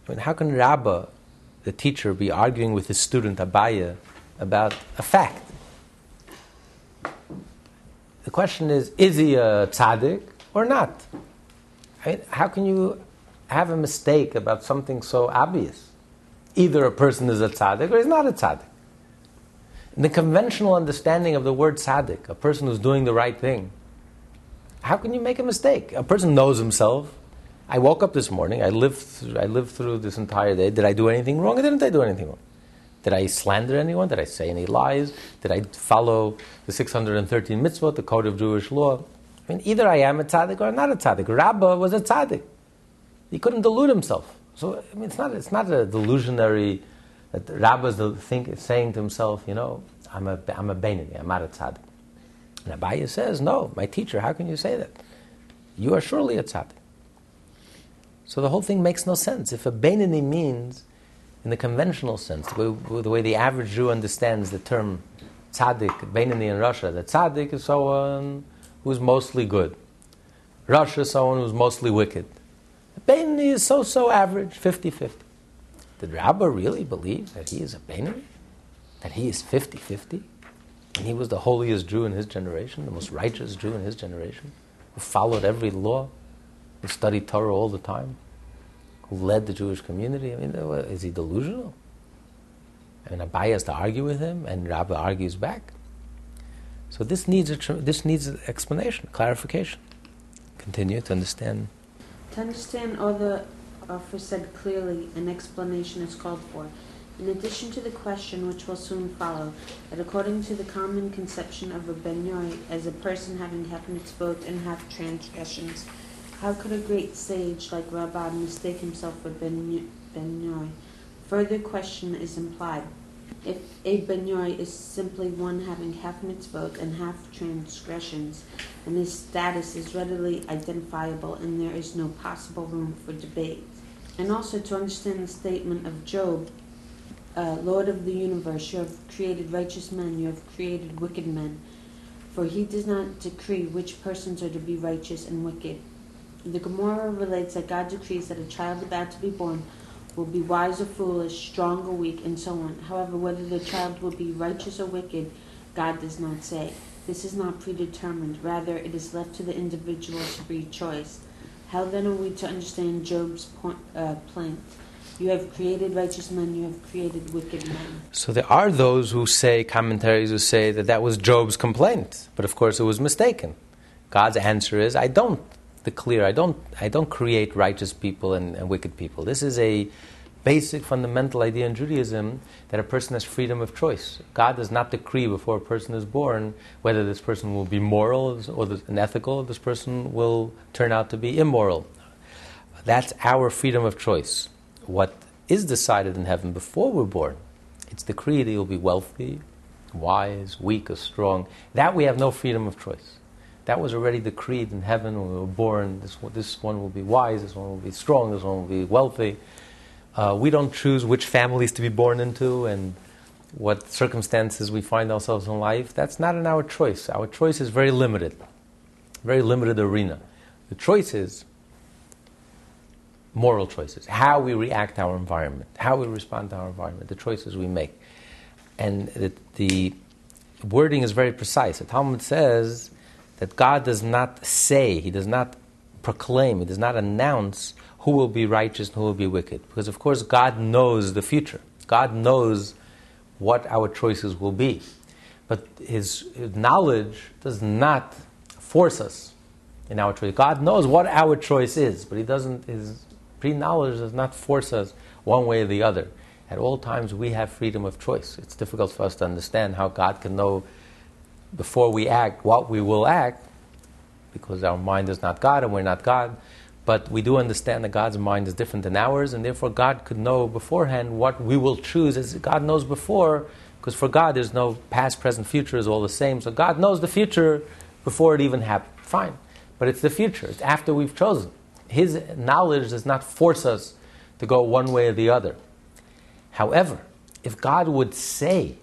I mean, how can Rabbah, the teacher, be arguing with his student Abaye about a fact? The question is, is he a tzaddik or not? I mean, how can you have a mistake about something so obvious? Either a person is a tzaddik or he's not a tzaddik. In the conventional understanding of the word tzaddik, a person who's doing the right thing, how can you make a mistake? A person knows himself. I woke up this morning. I lived. I lived through this entire day. Did I do anything wrong, or didn't I do anything wrong? Did I slander anyone? Did I say any lies? Did I follow the 613 mitzvot, the code of Jewish law? I mean, either I am a tzaddik or I'm not a tzaddik. Rabbah was a tzaddik. He couldn't delude himself. So I mean, it's not. It's not a delusionary that Rabbah is saying to himself, you know, I'm a I'm a Beinoni. I'm not a tzaddik. And Abaye says, No, my teacher, how can you say that? You are surely a tzaddik. So the whole thing makes no sense. If a Beinoni means, in the conventional sense, the way, the way the average Jew understands the term tzaddik, Beinoni in Rasha, that tzaddik is someone who's mostly good. Rasha is someone who's mostly wicked. Beinoni is so so average, 50 50. Did Rabbah really believe that he is a Beinoni? That he is 50 50? And he was the holiest Jew in his generation, the most righteous Jew in his generation, who followed every law, who studied Torah all the time, led the Jewish community. I mean, is he delusional? I mean, Abaye has to argue with him, and Rabbi argues back. So this needs a this needs an explanation, clarification. Continue to understand. To understand all the offer uh, said clearly, an explanation is called for. In addition to the question which will soon follow, that according to the common conception of a Beinoni as a person having half mitzvot and half transgressions, how could a great sage like Rabbah mistake himself for Beinoni? Further question is implied. If a Beinoni is simply one having half mitzvot and half transgressions, and his status is readily identifiable and there is no possible room for debate. And also to understand the statement of Job uh, Lord of the universe, you have created righteous men, you have created wicked men. For he does not decree which persons are to be righteous and wicked. The Gemara relates that God decrees that a child about to be born will be wise or foolish, strong or weak, and so on. However, whether the child will be righteous or wicked, God does not say. This is not predetermined. Rather, it is left to the individual's free choice. How then are we to understand Job's point, uh, plaint? You have created righteous men, you have created wicked men. So there are those who say, commentaries who say that that was Job's complaint, but of course it was mistaken. God's answer is, I don't declare, I don't, I don't create righteous people and, and wicked people. This is a basic fundamental idea in Judaism that a person has freedom of choice. God does not decree before a person is born whether this person will be moral or ethical, or this person will turn out to be immoral. That's our freedom of choice what is decided in heaven before we're born. It's decreed that you'll be wealthy, wise, weak, or strong. That we have no freedom of choice. That was already decreed in heaven when we were born. This, this one will be wise, this one will be strong, this one will be wealthy. Uh, we don't choose which families to be born into and what circumstances we find ourselves in life. That's not in our choice. Our choice is very limited, very limited arena. The choice is moral choices, how we react to our environment, how we respond to our environment, the choices we make. And the, the wording is very precise. The Talmud says that God does not say, He does not proclaim, He does not announce who will be righteous and who will be wicked. Because, of course, God knows the future. God knows what our choices will be. But His, knowledge does not force us in our choice. God knows what our choice is, but He doesn't, His Pre-knowledge does not force us one way or the other. At all times, we have freedom of choice. It's difficult for us to understand how God can know before we act what we will act, because our mind is not God and we're not God. But we do understand that God's mind is different than ours, and therefore God could know beforehand what we will choose as God knows before, because for God there's no past, present, future is all the same. So God knows the future before it even happened. Fine. But it's the future, it's after we've chosen. His knowledge does not force us to go one way or the other. However, if God would say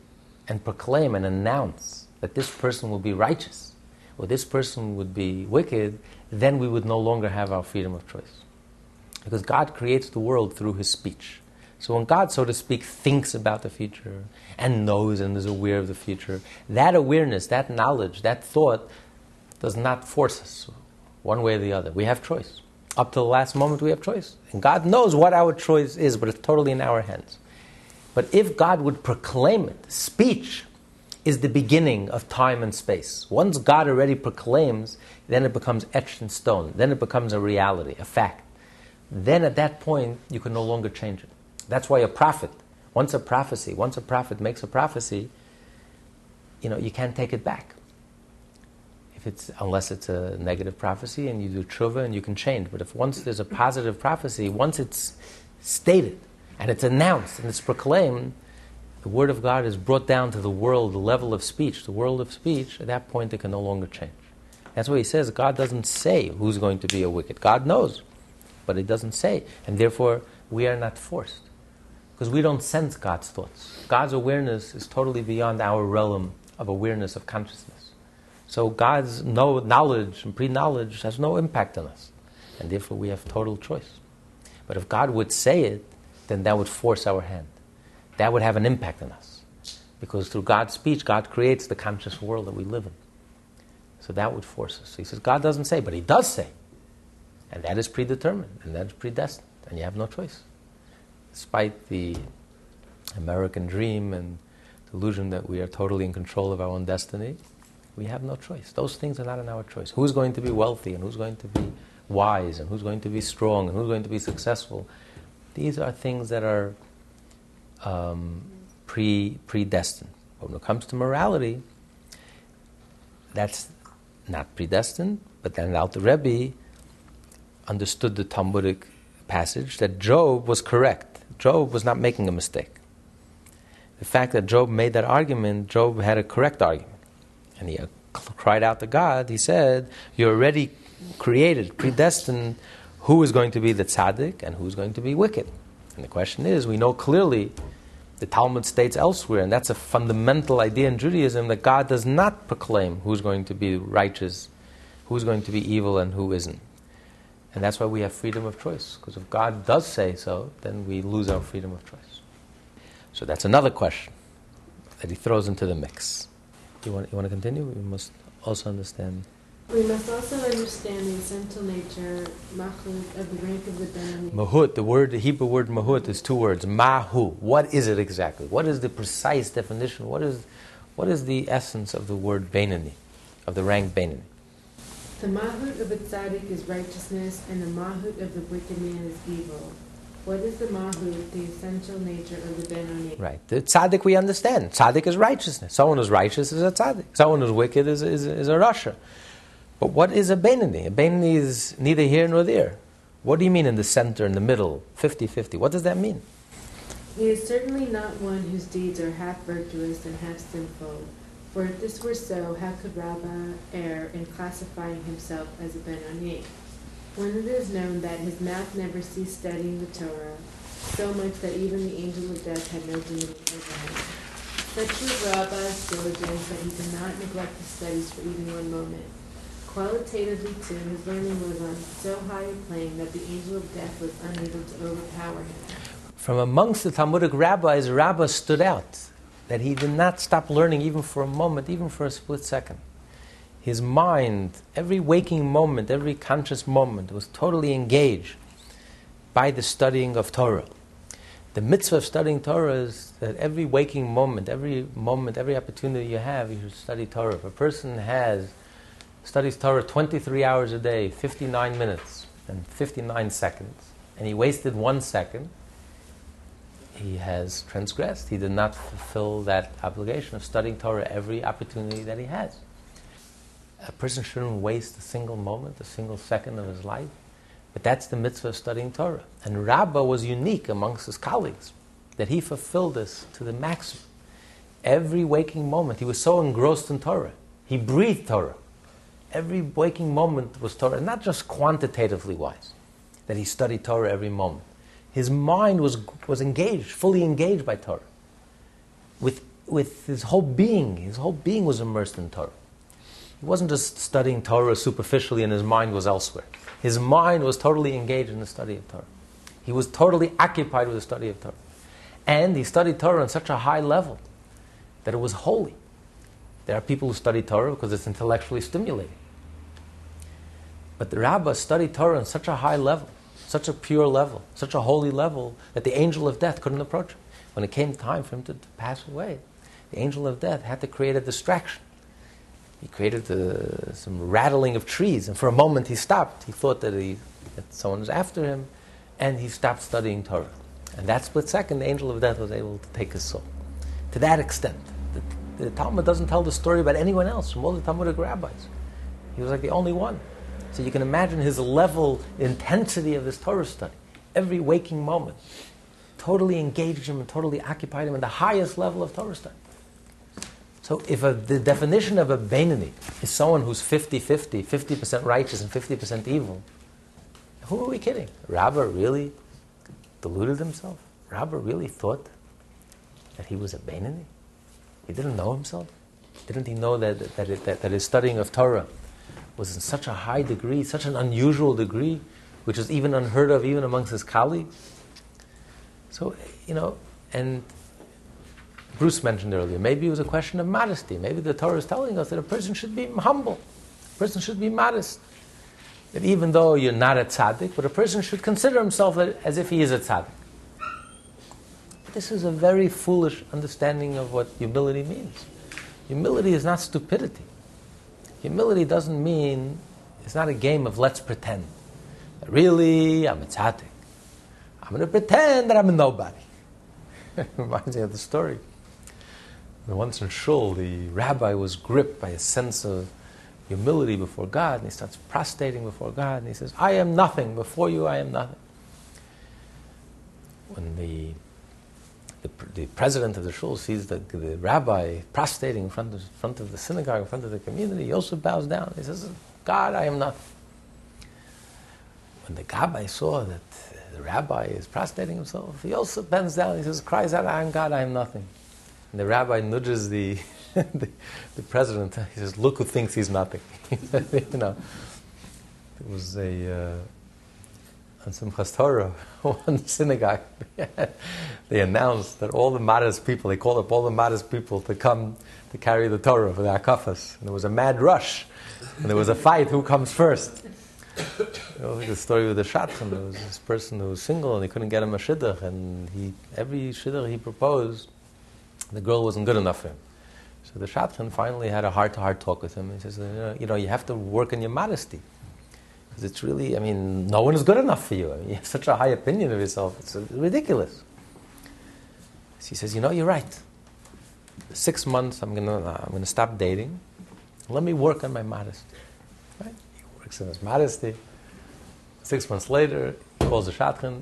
and proclaim and announce that this person will be righteous or this person would be wicked, then we would no longer have our freedom of choice. Because God creates the world through his speech. So when God, so to speak, thinks about the future and knows and is aware of the future, that awareness, that knowledge, that thought does not force us one way or the other. We have choice. Up to the last moment, we have choice. And God knows what our choice is, but it's totally in our hands. But if God would proclaim it, speech is the beginning of time and space. Once God already proclaims, then it becomes etched in stone. Then it becomes a reality, a fact. Then at that point, you can no longer change it. That's why a prophet, once a prophecy, once a prophet makes a prophecy, you know, you can't take it back if it's unless it's a negative prophecy and you do tshuva and you can change. But if once there's a positive prophecy, once it's stated and it's announced and it's proclaimed, the word of God is brought down to the world, the level of speech, the world of speech. At that point, it can no longer change. That's why he says God doesn't say who's going to be a wicked. God knows, but He doesn't say, and therefore we are not forced because we don't sense God's thoughts. God's awareness is totally beyond our realm of awareness of consciousness. So God's no knowledge and pre-knowledge has no impact on us, and therefore we have total choice. But if God would say it, then that would force our hand. That would have an impact on us, because through God's speech, God creates the conscious world that we live in. So that would force us. He says God doesn't say, but He does say, and that is predetermined and that is predestined, and you have no choice. Despite the American dream and delusion that we are totally in control of our own destiny, we have no choice. Those things are not in our choice. Who's going to be wealthy and who's going to be wise and who's going to be strong and who's going to be successful? These are things that are um, pre predestined. But when it comes to morality, that's not predestined. But then the Rebbe understood the Talmudic passage that Job was correct. Job was not making a mistake. The fact that Job made that argument, Job had a correct argument. And he uh, cried out to God, he said, You're already created, predestined, who is going to be the tzaddik and who's going to be wicked. And the question is, we know clearly the Talmud states elsewhere, and that's a fundamental idea in Judaism that God does not proclaim who's going to be righteous, who's going to be evil, and who isn't. And that's why we have freedom of choice, because if God does say so, then we lose our freedom of choice. So that's another question that he throws into the mix. You want, you want to continue? We must also understand. We must also understand the essential nature, mahut, of the rank of the Beinoni. Mahut, the word, the Hebrew word mahut is two words. Mahu. What is it exactly? What is the precise definition? What is, what is the essence of the word Beinoni, of the rank Beinoni? The mahut of a tzaddik is righteousness, and the mahut of the wicked man is evil. What is the mahut, the essential nature of the Beinoni? Right. The tzaddik we understand. Tzaddik is righteousness. Someone who's righteous is a tzaddik. Someone who's wicked is, is, is a rasha. But what is a Beinoni? A Beinoni is neither here nor there. What do you mean in the center, in the middle, 50 50? What does that mean? He is certainly not one whose deeds are half virtuous and half sinful. For if this were so, how could Rabbah err in classifying himself as a Beinoni? When it is known that his mouth never ceased studying the Torah, so much that even the angel of death had no dominion over him. Such was Rabbah's diligence that he did not neglect his studies for even one moment. Qualitatively, too, his learning was on so high a plane that the angel of death was unable to overpower him. From amongst the Talmudic rabbis, Rabbah stood out that he did not stop learning even for a moment, even for a split second. His mind, every waking moment, every conscious moment, was totally engaged by the studying of Torah. The mitzvah of studying Torah is that every waking moment, every moment, every opportunity you have, you should study Torah. If a person has studies Torah 23 hours a day, 59 minutes and 59 seconds, and he wasted one second, he has transgressed. He did not fulfill that obligation of studying Torah every opportunity that he has. A person shouldn't waste a single moment, a single second of his life. But that's the mitzvah of studying Torah. And Rabbah was unique amongst his colleagues that he fulfilled this to the maximum. Every waking moment, he was so engrossed in Torah. He breathed Torah. Every waking moment was Torah, not just quantitatively wise, that he studied Torah every moment. His mind was, was engaged, fully engaged by Torah. With, with his whole being, his whole being was immersed in Torah. He wasn't just studying Torah superficially and his mind was elsewhere. His mind was totally engaged in the study of Torah. He was totally occupied with the study of Torah. And he studied Torah on such a high level that it was holy. There are people who study Torah because it's intellectually stimulating. But the rabbis studied Torah on such a high level, such a pure level, such a holy level, that the angel of death couldn't approach him. When it came time for him to, to pass away, the angel of death had to create a distraction. He created some rattling of trees, and for a moment he stopped. He thought that, he, that someone was after him, and he stopped studying Torah. And that split second, the angel of death was able to take his soul. To that extent, the, the Talmud doesn't tell the story about anyone else from all the Talmudic rabbis. He was like the only one. So you can imagine his level, intensity of his Torah study. Every waking moment totally engaged him and totally occupied him in the highest level of Torah study. So if a, the definition of a Beinoni is someone who's 50-50, 50% righteous and 50% evil, who are we kidding? Rabbah really deluded himself? Rabbah really thought that he was a Beinoni? He didn't know himself? Didn't he know that, that, that, that his studying of Torah was in such a high degree, such an unusual degree, which was even unheard of even amongst his colleagues? So, you know, and Bruce mentioned earlier, maybe it was a question of modesty. Maybe the Torah is telling us that a person should be humble, a person should be modest. That even though you're not a tzaddik, but a person should consider himself as if he is a tzaddik. This is a very foolish understanding of what humility means. Humility is not stupidity. Humility doesn't mean, it's not a game of let's pretend. that Really, I'm a tzaddik. I'm going to pretend that I'm a nobody. *laughs* reminds me of the story. Once in Shul, the rabbi was gripped by a sense of humility before God, and he starts prostrating before God, and he says, I am nothing. Before you, I am nothing. When the, the, the president of the shul sees the, the rabbi prostrating in front of, front of the synagogue, in front of the community, he also bows down. He says, God, I am not. When the gabbai saw that the rabbi is prostrating himself, he also bends down. He says, cries out, I am God, I am nothing. And the rabbi nudges the, *laughs* the, the, president. He says, "Look who thinks he's nothing." *laughs* you know, it was a uh, on Simchas Torah, *laughs* one synagogue. *laughs* they announced that all the modest people, they called up all the modest people to come to carry the Torah for the akafas, and there was a mad rush, and there was a fight who comes first. You know, the story with the shadchan. There was this person who was single and he couldn't get him a shidduch, and he every shidduch he proposed the girl wasn't good enough for him. So the shadchan finally had a heart-to-heart talk with him. He says, you know, you have to work on your modesty. Because it's really, I mean, no one is good enough for you. I mean, you have such a high opinion of yourself. It's ridiculous. So he says, you know, you're right. Six months, I'm going to uh, I'm gonna stop dating. Let me work on my modesty. Right? He works on his modesty. Six months later, he calls the shadchan,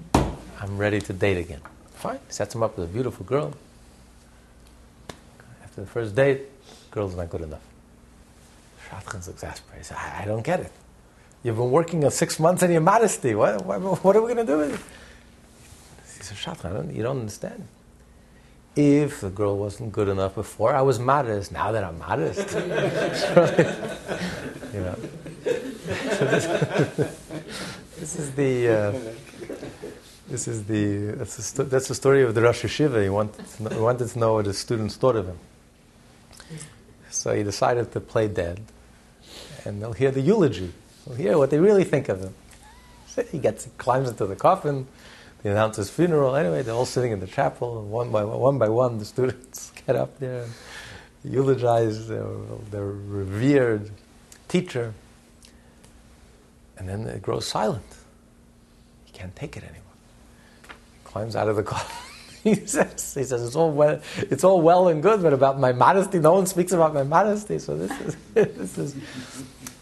I'm ready to date again. Fine. Sets him up with a beautiful girl. After the first date, girl's not good enough. Shadchan's exasperated. I don't get it. You've been working on six months on your modesty. What, what, what are we going to do with it? He says, Shadchan, you don't understand. If the girl wasn't good enough before, I was modest. Now that I'm modest, *laughs* you know. So this, *laughs* this, is the uh, this is the that's sto- that's the story of the Rosh Yeshiva. He wanted to know, he wanted to know what his students thought of him. So he decided to play dead, and they'll hear the eulogy. They'll hear what they really think of him. He gets, climbs into the coffin. They announce his funeral. Anyway, they're all sitting in the chapel. One by one, by one, the students *laughs* get up there and eulogize their, their revered teacher. And then it grows silent. He can't take it anymore. He climbs out of the *laughs* coffin. he says, he says, it's all well, it's all well and good, but about my modesty, no one speaks about my modesty. So this is, *laughs* this is,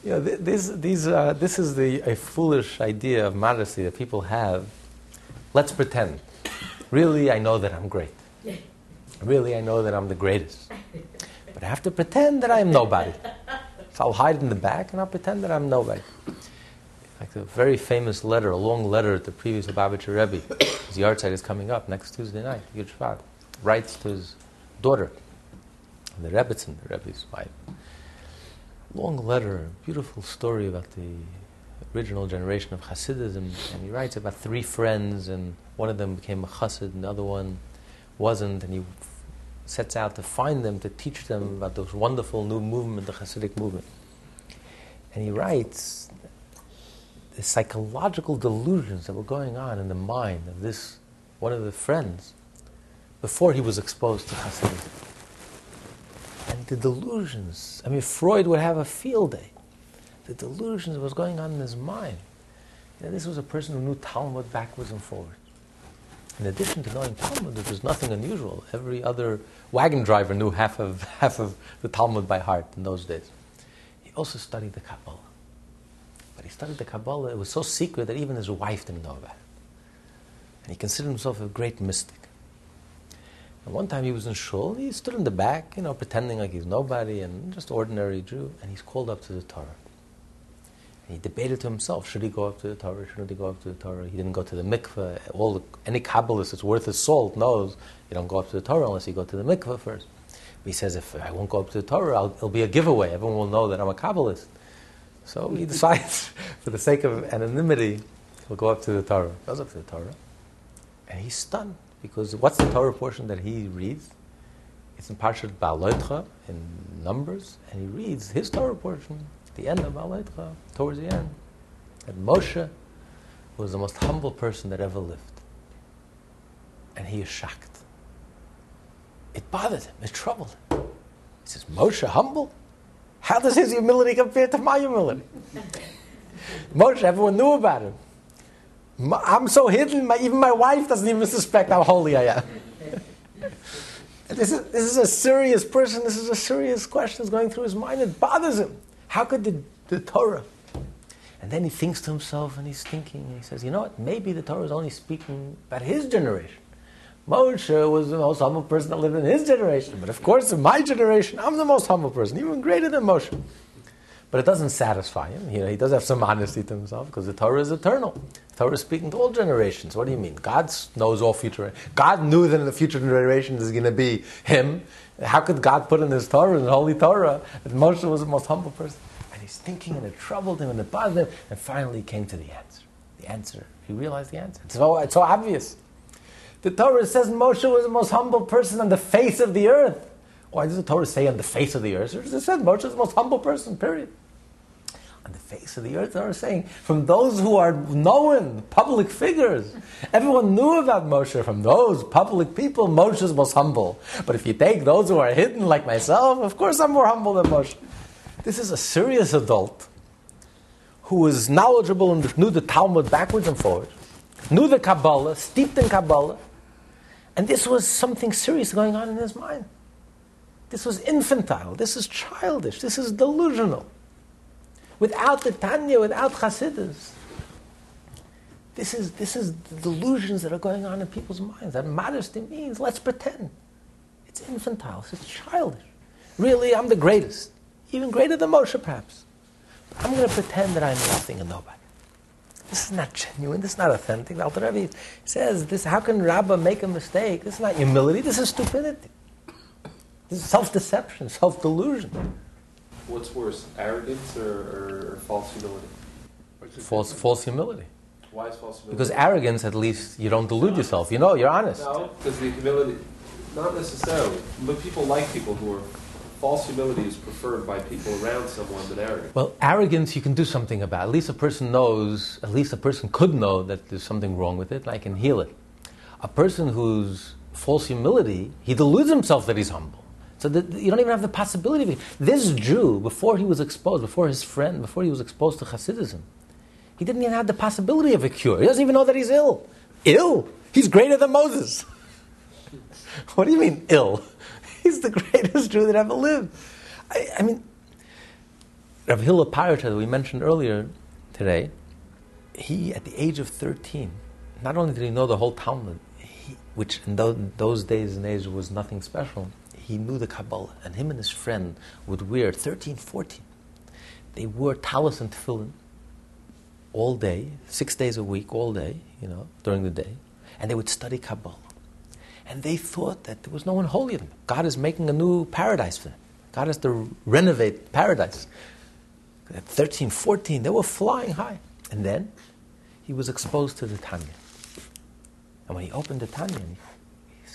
know, this, these, uh, this is the a foolish idea of modesty that people have. Let's pretend. Really, I know that I'm great. Really, I know that I'm the greatest. But I have to pretend that I'm nobody. So I'll hide in the back and I'll pretend that I'm nobody like a very famous letter, a long letter the previous Lubavitcher Rebbe. *coughs* His yahrzeit is coming up next Tuesday night. Yud Shvat writes to his daughter, the Rebbitzin, the Rebbe's wife. Long letter, beautiful story about the original generation of Hasidism, and he writes about three friends, and one of them became a Chassid, and the other one wasn't, and he sets out to find them, to teach them about this wonderful new movement, the Hasidic movement. And he writes the psychological delusions that were going on in the mind of this one of the friends before he was exposed to Hasidism. And the delusions, I mean, Freud would have a field day. The delusions that was going on in his mind. You know, this was a person who knew Talmud backwards and forwards. In addition to knowing Talmud, there was nothing unusual. Every other wagon driver knew half of, *laughs* half of the Talmud by heart in those days. He also studied the Kabbalah. But he studied the Kabbalah, it was so secret that even his wife didn't know about it. And he considered himself a great mystic. And one time he was in shul, he stood in the back, you know, pretending like he's nobody and just ordinary Jew, and he's called up to the Torah. And he debated to himself, should he go up to the Torah, shouldn't he go up to the Torah? He didn't go to the mikveh. All the, any Kabbalist that's worth his salt knows you don't go up to the Torah unless you go to the mikveh first. But he says, if I won't go up to the Torah, I'll, it'll be a giveaway. Everyone will know that I'm a Kabbalist. So he *laughs* decides, for the sake of anonymity, he'll go up to the Torah. Goes up to the Torah, and he's stunned because what's the Torah portion that he reads? It's in Parshat Ba'aloitcha in Numbers, and he reads his Torah portion, the end of Ba'aloitcha, towards the end, that Moshe was the most humble person that ever lived, and he is shocked. It bothered him. It troubled him. He says, "Moshe humble." How does his humility compare to my humility? *laughs* Moshe, everyone knew about him. I'm so hidden, my, even my wife doesn't even suspect how holy I am. This is, this is a serious person. This is a serious question that's going through his mind. It bothers him. How could the, the Torah? And then he thinks to himself and he's thinking, and he says, you know what? Maybe the Torah is only speaking about his generation. Moshe was the most humble person that lived in his generation. But of course, in my generation, I'm the most humble person, even greater than Moshe. But it doesn't satisfy him. You know, he does have some honesty to himself because the Torah is eternal. The Torah is speaking to all generations. What do you mean? God knows all future. God knew that in the future generation is going to be him. How could God put in His Torah, the Holy Torah, that Moshe was the most humble person? And he's thinking, and it troubled him, and it bothered him, and finally he came to the answer. The answer. He realized the answer. It's so, it's so obvious. The Torah says Moshe was the most humble person on the face of the earth. Why does the Torah say on the face of the earth? It says Moshe is the most humble person, period. On the face of the earth, the Torah is saying, from those who are known, public figures, everyone knew about Moshe. From those public people, Moshe is most humble. But if you take those who are hidden, like myself, of course I'm more humble than Moshe. This is a serious adult who was knowledgeable and knew the Talmud backwards and forwards, knew the Kabbalah, steeped in Kabbalah, and this was something serious going on in his mind. This was infantile. This is childish. This is delusional. Without the Tanya, without Chassidus, this is, this is the delusions that are going on in people's minds. That modesty means let's pretend. It's infantile. It's childish. Really, I'm the greatest. Even greater than Moshe, perhaps. But I'm going to pretend that I'm nothing and nobody. This is not genuine. This is not authentic. The Alter Rebbe says, this, how can Rabbah make a mistake? This is not humility. This is stupidity. This is self-deception, self-delusion. What's worse, arrogance or, or, or false humility? False, false humility. Why is false humility? Because arrogance, at least, you don't delude yourself. You know, you're honest. No, because the humility, not necessarily. But people like people who are. False humility is preferred by people around someone than arrogance. Well, arrogance you can do something about. At least a person knows, at least a person could know that there's something wrong with it, and I can heal it. A person who's false humility, he deludes himself that he's humble. So you don't even have the possibility of it. This Jew, before he was exposed, before his friend, before he was exposed to Hasidism, he didn't even have the possibility of a cure. He doesn't even know that he's ill. Ill? He's greater than Moses. *laughs* what do you mean, ill? *laughs* He's the greatest Jew that ever lived. I, I mean, Rav Hillel Paritcher that we mentioned earlier today, he, at the age of 13, not only did he know the whole Talmud, he, which in those, those days and age was nothing special, he knew the Kabbalah. And him and his friend would wear, 13, 14, they wore talis and tefillin all day, six days a week, all day, you know, during the day. And they would study Kabbalah. And they thought that there was no one holy in them. God is making a new paradise for them. God has to renovate paradise. At 13, 14, they were flying high. And then he was exposed to the Tanya. And when he opened the Tanya,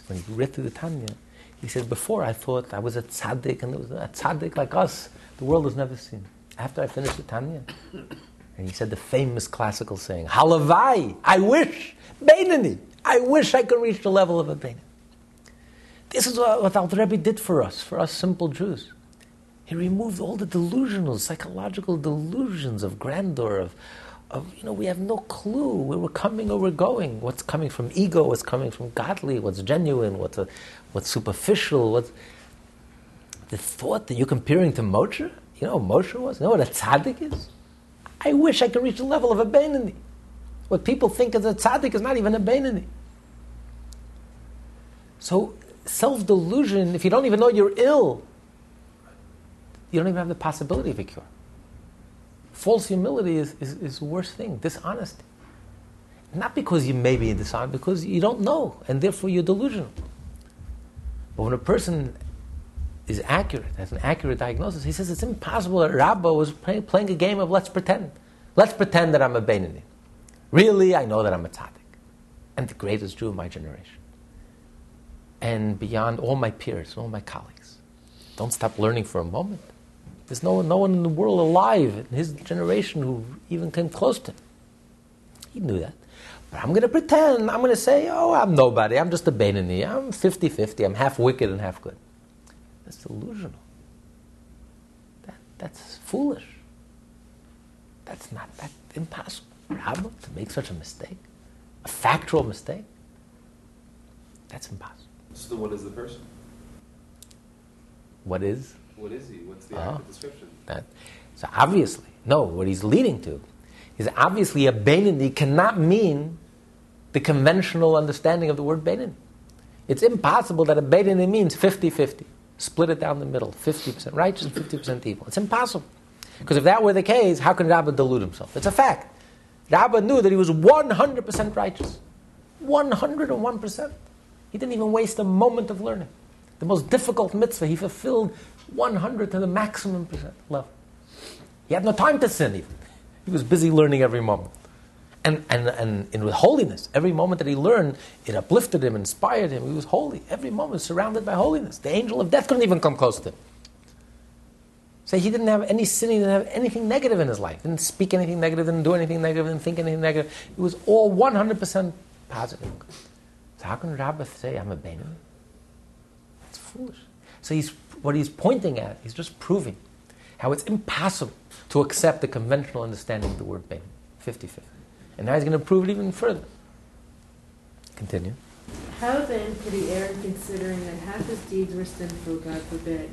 when he read through the Tanya, he said, Before I thought I was a tzaddik, and there was a tzaddik like us, the world has never seen. After I finished the Tanya, and he said the famous classical saying, Halavai, I wish, Beinoni, I wish I could reach the level of a Beinoni. This is what, what Alter Rebbe did for us, for us simple Jews. He removed all the delusional, psychological delusions of grandeur, of, of, you know, we have no clue where we're coming or we're going. What's coming from ego, what's coming from godly, what's genuine, what's, a, what's superficial, what's... The thought that you're comparing to Moshe, you know what Moshe was? You know what a tzaddik is? I wish I could reach the level of a Beinoni. What people think is a tzaddik is not even a Beinoni. So, self delusion, if you don't even know you're ill, you don't even have the possibility of a cure. False humility is, is, is the worst thing, dishonesty. Not because you may be dishonest, because you don't know, and therefore you're delusional. But when a person is accurate, has an accurate diagnosis, he says it's impossible that Rabbah was play, playing a game of let's pretend. Let's pretend that I'm a Beinoni. Really, I know that I'm a tzaddik. I'm the greatest Jew of my generation. And beyond all my peers, all my colleagues. Don't stop learning for a moment. There's no, no one in the world alive in his generation who even came close to him. He knew that. But I'm going to pretend, I'm going to say, oh, I'm nobody, I'm just a Beinoni, I'm 50 50, I'm half wicked and half good. That's delusional. That, that's foolish. That's not, that impossible. Rabbah, to make such a mistake, a factual mistake, that's impossible. So what is the person? What is What is he? What's the uh-huh. active description? that? So obviously, no, what he's leading to is obviously a Beinoni cannot mean the conventional understanding of the word Beinoni. It's impossible that a Beinoni means 50 50. Split it down the middle 50% righteous and 50% evil. It's impossible. Because if that were the case, how can Rabbah delude himself? It's a fact. Rabbah knew that he was 100% righteous. 101%. He didn't even waste a moment of learning. The most difficult mitzvah, he fulfilled 100 to the maximum percent level. He had no time to sin even. He was busy learning every moment. And, and, and, and with holiness, every moment that he learned, it uplifted him, inspired him. He was holy. Every moment was surrounded by holiness. The angel of death couldn't even come close to him. So he didn't have any sin, he didn't have anything negative in his life. Didn't speak anything negative, didn't do anything negative, didn't think anything negative. It was all 100% positive. So how can Rabbah say, I'm a Beinoni? It's foolish. So he's, what he's pointing at, he's just proving how it's impossible to accept the conventional understanding of the word Beinoni. 50 50. And now he's going to prove it even further. Continue. How then could he err in considering that half his deeds were sinful, God forbid?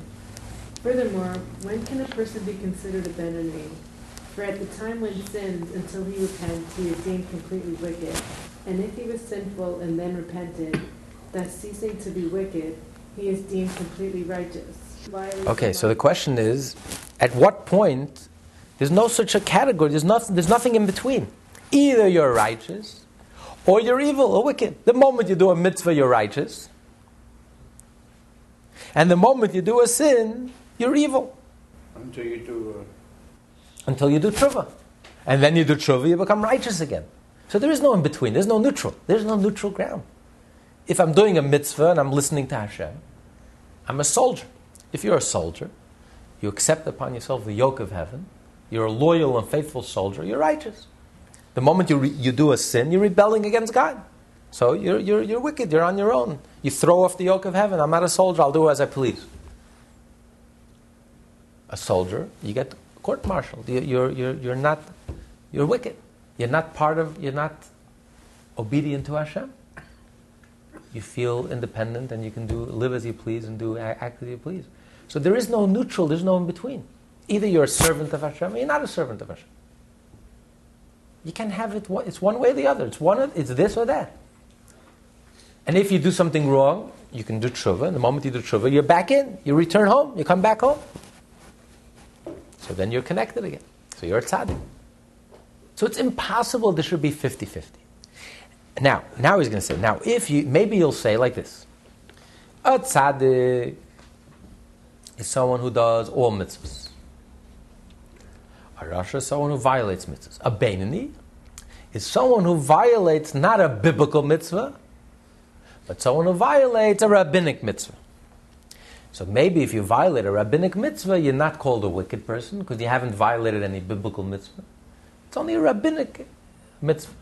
Furthermore, when can a person be considered a Beinoni? For at the time when he sins, until he repents, he is deemed completely wicked. And if he was sinful and then repented, thus ceasing to be wicked, he is deemed completely righteous. Okay, so the question is at what point, there's no such a category, there's, nothing, there's nothing in between. Either you're righteous or you're evil or wicked. The moment you do a mitzvah, you're righteous. And the moment you do a sin, you're evil. Until you do. Uh, Until you do tshuva. And then you do tshuva, you become righteous again. So there is no in between, there's no neutral. There's no neutral ground. If I'm doing a mitzvah and I'm listening to Hashem, I'm a soldier. If you're a soldier, you accept upon yourself the yoke of heaven, you're a loyal and faithful soldier, you're righteous. The moment you, re- you do a sin, you're rebelling against God. So you're, you're, you're wicked, you're on your own. You throw off the yoke of heaven. I'm not a soldier, I'll do as I please. A soldier, you get court martialed. You, you're, you're, you're not, you're wicked. You're not part of, you're not obedient to Hashem. You feel independent and you can do, live as you please and do, act as you please. So there is no neutral, there's no in between. Either you're a servant of Hashem or you're not a servant of Hashem. You can't have it, it's one way or the other. It's, one, of- it's this or that. And if you do something wrong, you can do tshuva. And the moment you do tshuva, you're back in. You return home. You come back home. So then you're connected again. So you're a tzaddik. So it's impossible there should be 50 50. Now, now he's going to say, now if you, maybe you'll say like this A tzaddik is someone who does all mitzvahs. A rasha is someone who violates mitzvahs. A Beinoni is someone who violates not a biblical mitzvah, but someone who violates a rabbinic mitzvah. So maybe if you violate a rabbinic mitzvah, you're not called a wicked person because you haven't violated any biblical mitzvah. It's only a rabbinic mitzvah.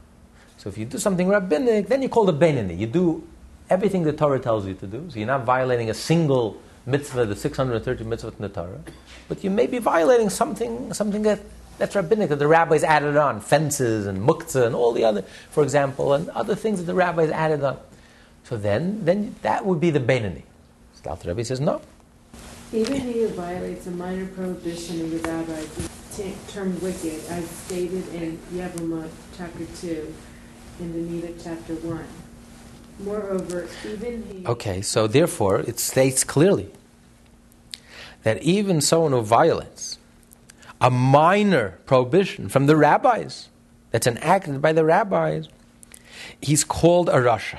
So if you do something rabbinic, then you're called a. You do everything the Torah tells you to do. So you're not violating a single mitzvah, the 630 mitzvah in the Torah, but you may be violating something, something that, that's rabbinic, that the rabbis added on, fences and muktzah and all the other, for example, and other things that the rabbis added on. So then, then that would be the Beinoni. So the Rebbe says, no. Even he who violates a minor prohibition of the rabbis is t- termed wicked, as stated in Yevamot chapter 2 and Niddah chapter 1. Moreover, even he. Okay, so therefore, it states clearly that even someone who violates a minor prohibition from the rabbis, that's enacted by the rabbis, he's called a Rasha.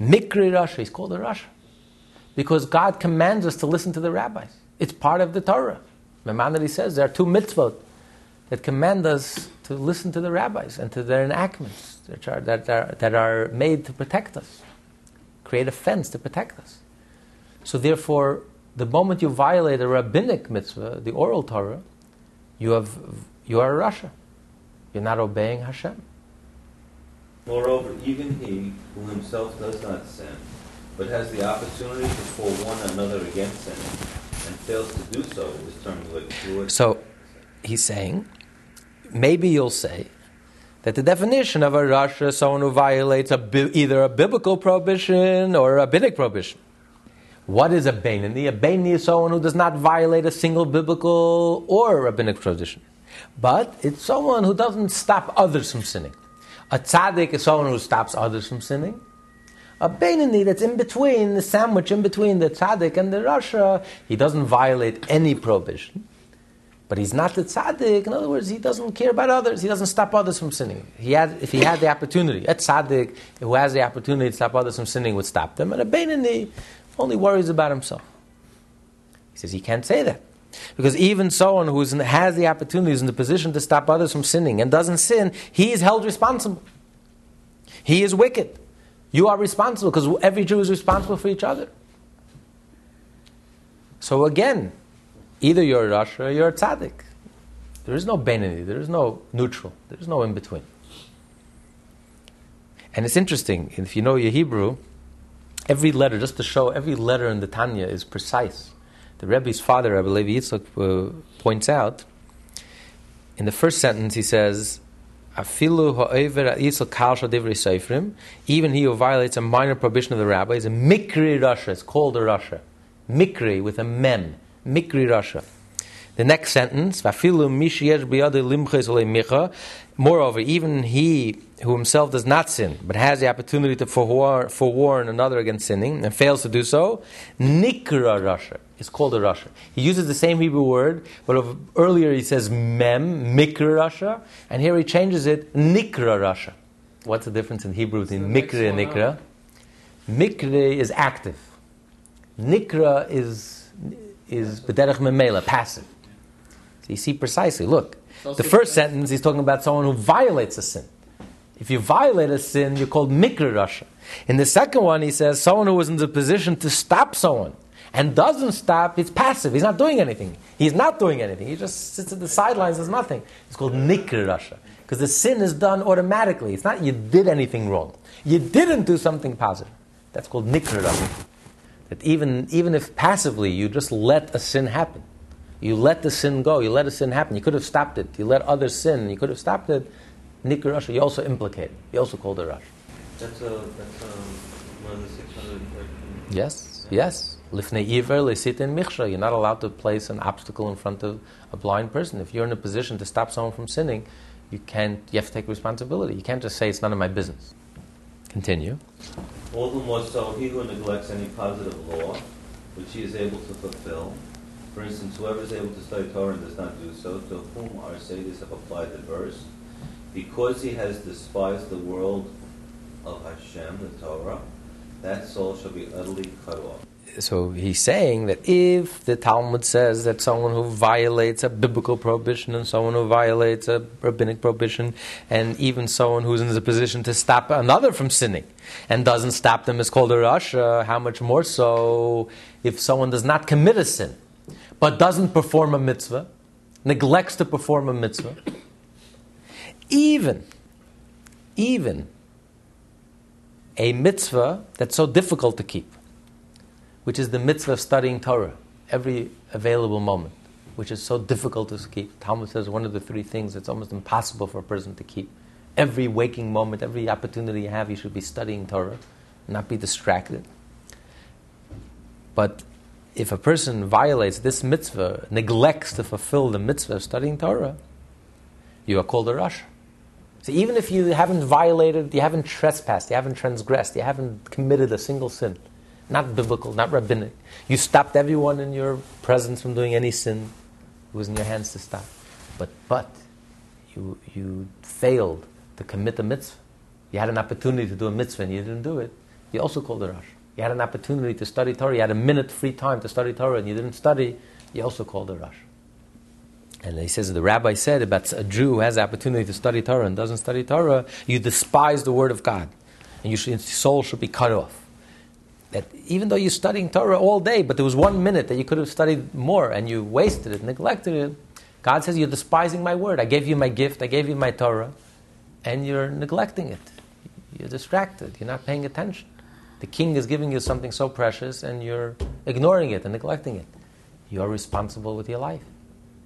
Mikri Rasha, he's called a Rasha. Because God commands us to listen to the rabbis. It's part of the Torah. Maimonides says there are two mitzvot that command us to listen to the rabbis and to their enactments that are, that are, that are made to protect us, create a fence to protect us. So, therefore, the moment you violate a rabbinic mitzvah, the oral Torah, you, have, you are a Rasha. You're not obeying Hashem. Moreover, even he who himself does not sin, but has the opportunity to pull one another against sinning, and fails to do so, is termed wicked. So, he's saying, maybe you'll say that the definition of a rasha is someone who violates a either a biblical prohibition or a rabbinic prohibition. What is a Beinoni? A Beinoni is someone who does not violate a single biblical or rabbinic tradition. But it's someone who doesn't stop others from sinning. A tzaddik is someone who stops others from sinning. A Beinoni that's in between, the sandwich in between the tzaddik and the rasha, he doesn't violate any prohibition. But he's not the tzaddik. In other words, he doesn't care about others. He doesn't stop others from sinning. He had, if he had the opportunity, a tzaddik who has the opportunity to stop others from sinning would stop them. And a Beinoni only worries about himself. He says he can't say that. Because even someone who has the opportunity, is in the position to stop others from sinning and doesn't sin, he is held responsible. He is wicked. You are responsible because every Jew is responsible for each other. So again, either you're a Rasha or you're a tzaddik. There is no Beinoni, there is no neutral, there is no in between. And it's interesting, if you know your Hebrew, every letter, just to show, every letter in the Tanya is precise. The Rebbe's father, Rebbe Levi Yitzchak, uh, points out, in the first sentence he says, Afilu seifrim, even he who violates a minor prohibition of the rabbi is a mikri rasha, it's called a rasha. Mikri with a mem, mikri rasha. The next sentence. Moreover, even he who himself does not sin, but has the opportunity to forewarn, forewarn another against sinning and fails to do so, nikra rasha is called a rasha. He uses the same Hebrew word, but earlier he says mem, mikra rasha, and here he changes it nikra rasha. What's the difference in Hebrew between mikra and nikra? Mikra is active. Nikra is is bederech memela, passive. So you see precisely, look, the first sentence he's talking about someone who violates a sin. If you violate a sin, you're called mikra rasha. In the second one, he says someone who is in the position to stop someone and doesn't stop, he's passive. He's not doing anything. He's not doing anything. He just sits at the sidelines, does nothing. It's called nikra rasha. Because the sin is done automatically. It's not you did anything wrong. You didn't do something positive. That's called nikra rasha. That even, even if passively you just let a sin happen, you let the sin go. You let a sin happen. You could have stopped it. You let others sin. You could have stopped it. Rasha, you also implicate. You also called it Rasha. That's, a, that's a, one of the 600. Yes, yes. Lifnei Iver, Lesitin Michra. You're not allowed to place an obstacle in front of a blind person. If you're in a position to stop someone from sinning, you can't. You have to take responsibility. You can't just say it's none of my business. Continue. All the more so, he who neglects any positive law, which he is able to fulfill, for instance, whoever is able to study Torah and does not do so, to whom our sages have applied the verse, because he has despised the world of Hashem, the Torah, that soul shall be utterly cut off. So he's saying that if the Talmud says that someone who violates a biblical prohibition and someone who violates a rabbinic prohibition and even someone who's in the position to stop another from sinning and doesn't stop them is called a rasha, how much more so if someone does not commit a sin but doesn't perform a mitzvah, neglects to perform a mitzvah, even, even a mitzvah that's so difficult to keep, which is the mitzvah of studying Torah every available moment, which is so difficult to keep. Talmud says one of the three things that's almost impossible for a person to keep. Every waking moment, every opportunity you have, you should be studying Torah, not be distracted. But if a person violates this mitzvah, neglects to fulfill the mitzvah of studying Torah, you are called a rasha. So even if you haven't violated, you haven't trespassed, you haven't transgressed, you haven't committed a single sin, not biblical, not rabbinic, you stopped everyone in your presence from doing any sin, it was in your hands to stop. But but you you failed to commit a mitzvah. You had an opportunity to do a mitzvah and you didn't do it. You also called a rasha. You had an opportunity to study Torah. You had a minute free time to study Torah, and you didn't study. You also called a rush. And he says the rabbi said about a Jew who has the opportunity to study Torah and doesn't study Torah, you despise the word of God, and your soul should be cut off. That even though you're studying Torah all day, but there was one minute that you could have studied more, and you wasted it, neglected it. God says you're despising my word. I gave you my gift. I gave you my Torah, and you're neglecting it. You're distracted. You're not paying attention. The king is giving you something so precious and you're ignoring it and neglecting it. You are responsible with your life.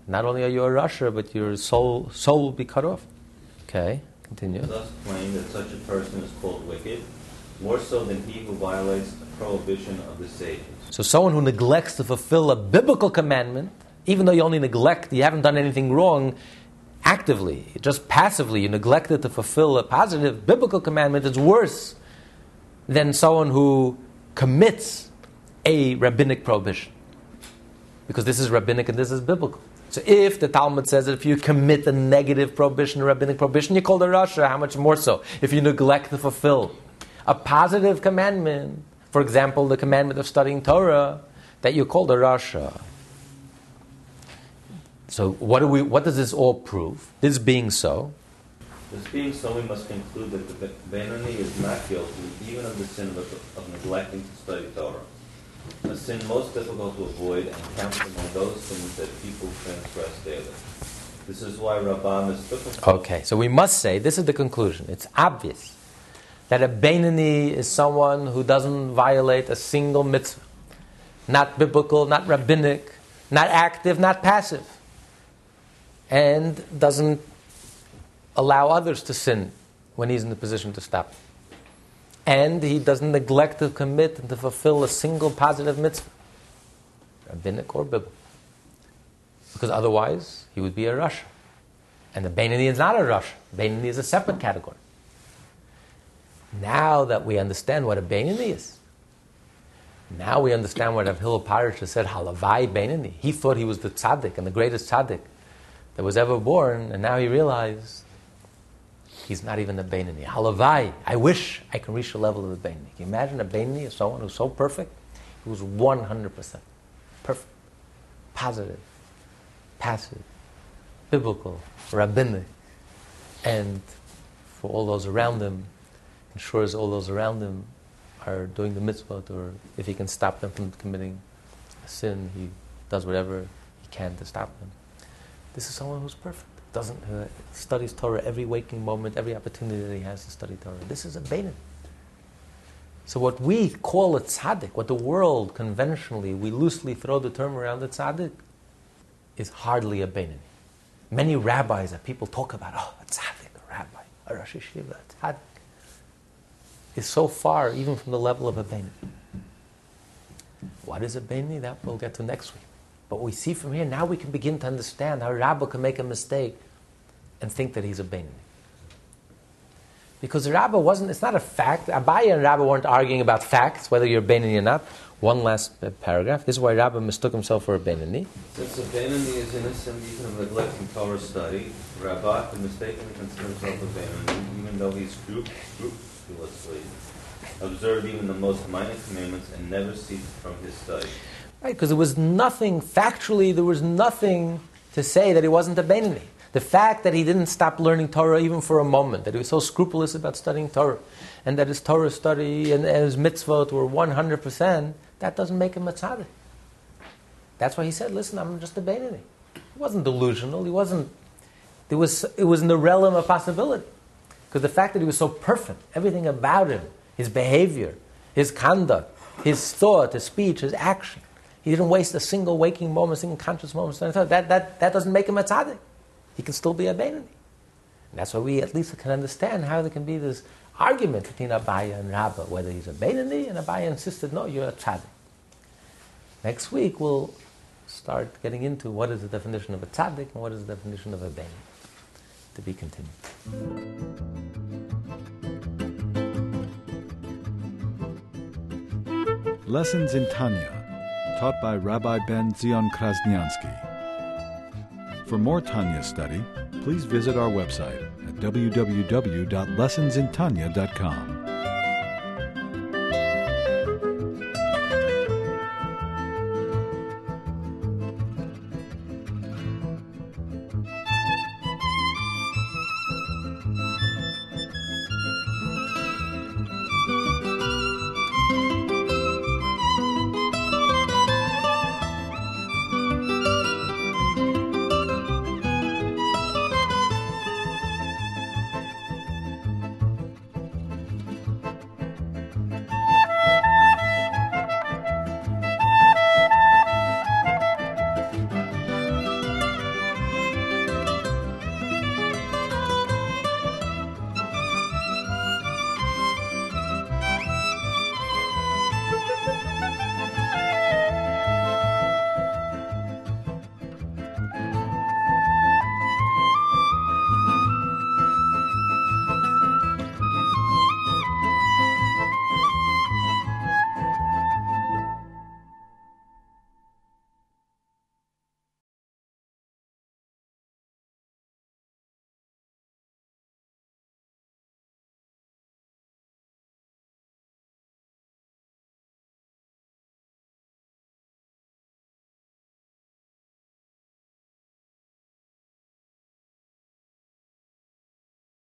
Not only are you a rasha, but your soul, soul will be cut off. Okay, Continue. thus claim that such a person is called wicked, more so than he who violates a prohibition of the sages. So someone who neglects to fulfill a biblical commandment, even though you only neglect, you haven't done anything wrong actively, just passively, you neglected to fulfill a positive biblical commandment, it's worse than someone who commits a rabbinic prohibition. Because this is rabbinic and this is biblical. So if the Talmud says that if you commit a negative prohibition, a rabbinic prohibition, you call it rasha, how much more so if you neglect to fulfill a positive commandment, for example, the commandment of studying Torah, that you call the rasha. So what, do we, what does this all prove? This being so, This being so, we must conclude that the Beinoni is not guilty even of the sin of, of neglecting to study Torah, a sin most difficult to avoid and counted among those sins that people transgress daily. This is why mistook himself. Okay, so we must say this is the conclusion. It's obvious that a Beinoni is someone who doesn't violate a single mitzvah, not biblical, not rabbinic, not active, not passive, and doesn't allow others to sin when he's in the position to stop. And he doesn't neglect to commit and to fulfill a single positive mitzvah, rabbinic or biblical. Because otherwise, he would be a Rasha. And the Beinoni is not a Rasha. Beinoni is a separate category. Now that we understand what a Beinoni is, now we understand what Rav Hillel Paritcher said, Halavai Beinoni. He thought he was the tzaddik and the greatest tzaddik that was ever born, and now he realized he's not even a Beinoni. Halavai, I wish I can reach the level of a Beinoni. Can you imagine a is someone who's so perfect? Who's 100% perfect, positive, passive, biblical, rabbinic, and for all those around him, ensures all those around him are doing the mitzvot, or if he can stop them from committing a sin, he does whatever he can to stop them. This is someone who's perfect. Doesn't uh, studies Torah every waking moment, every opportunity that he has to study Torah. This is a Beinoni. So what we call a tzaddik, what the world conventionally we loosely throw the term around the tzaddik, is hardly a Beinoni. Many rabbis that people talk about, oh, a tzaddik, a rabbi, a Rosh Yeshiva, a tzaddik, is so far even from the level of a Beinoni. What is a Beinoni? That we'll get to next week. But we see from here, now we can begin to understand how a rabbi can make a mistake and think that he's a Beinoni. Because the rabbi wasn't, it's not a fact. Abaye and Rabbah weren't arguing about facts, whether you're a Beinoni or not. One last uh, paragraph. This is why Rabbah mistook himself for a Beinoni. Since a Beinoni is innocent even of neglecting Torah study, Rabbah could mistakenly consider himself a Beinoni, even though he's scrup- scrupulously observed even the most minor commandments and never ceased from his study. Right, because there was nothing, factually, there was nothing to say that he wasn't a Beinoni. The fact that he didn't stop learning Torah even for a moment, that he was so scrupulous about studying Torah, and that his Torah study and, and his mitzvot were 100%, that doesn't make him a tzaddik. That's why he said, listen, I'm just a Beinoni. He wasn't delusional. He wasn't, there was, it was in the realm of possibility. Because the fact that he was so perfect, everything about him, his behavior, his conduct, his thought, his speech, his action, he didn't waste a single waking moment, single conscious moment. That, that, that doesn't make him a tzaddik. He can still be a Beinoni. And that's why we at least can understand how there can be this argument between Abaye and Rabbah, whether he's a Beinoni, and Abaye insisted, no, you're a tzaddik. Next week we'll start getting into what is the definition of a tzaddik and what is the definition of a Beinoni. To be continued. Lessons in Tanya, taught by Rabbi Ben Zion Krasniansky. For more Tanya study, please visit our website at www.lessonsintanya.com.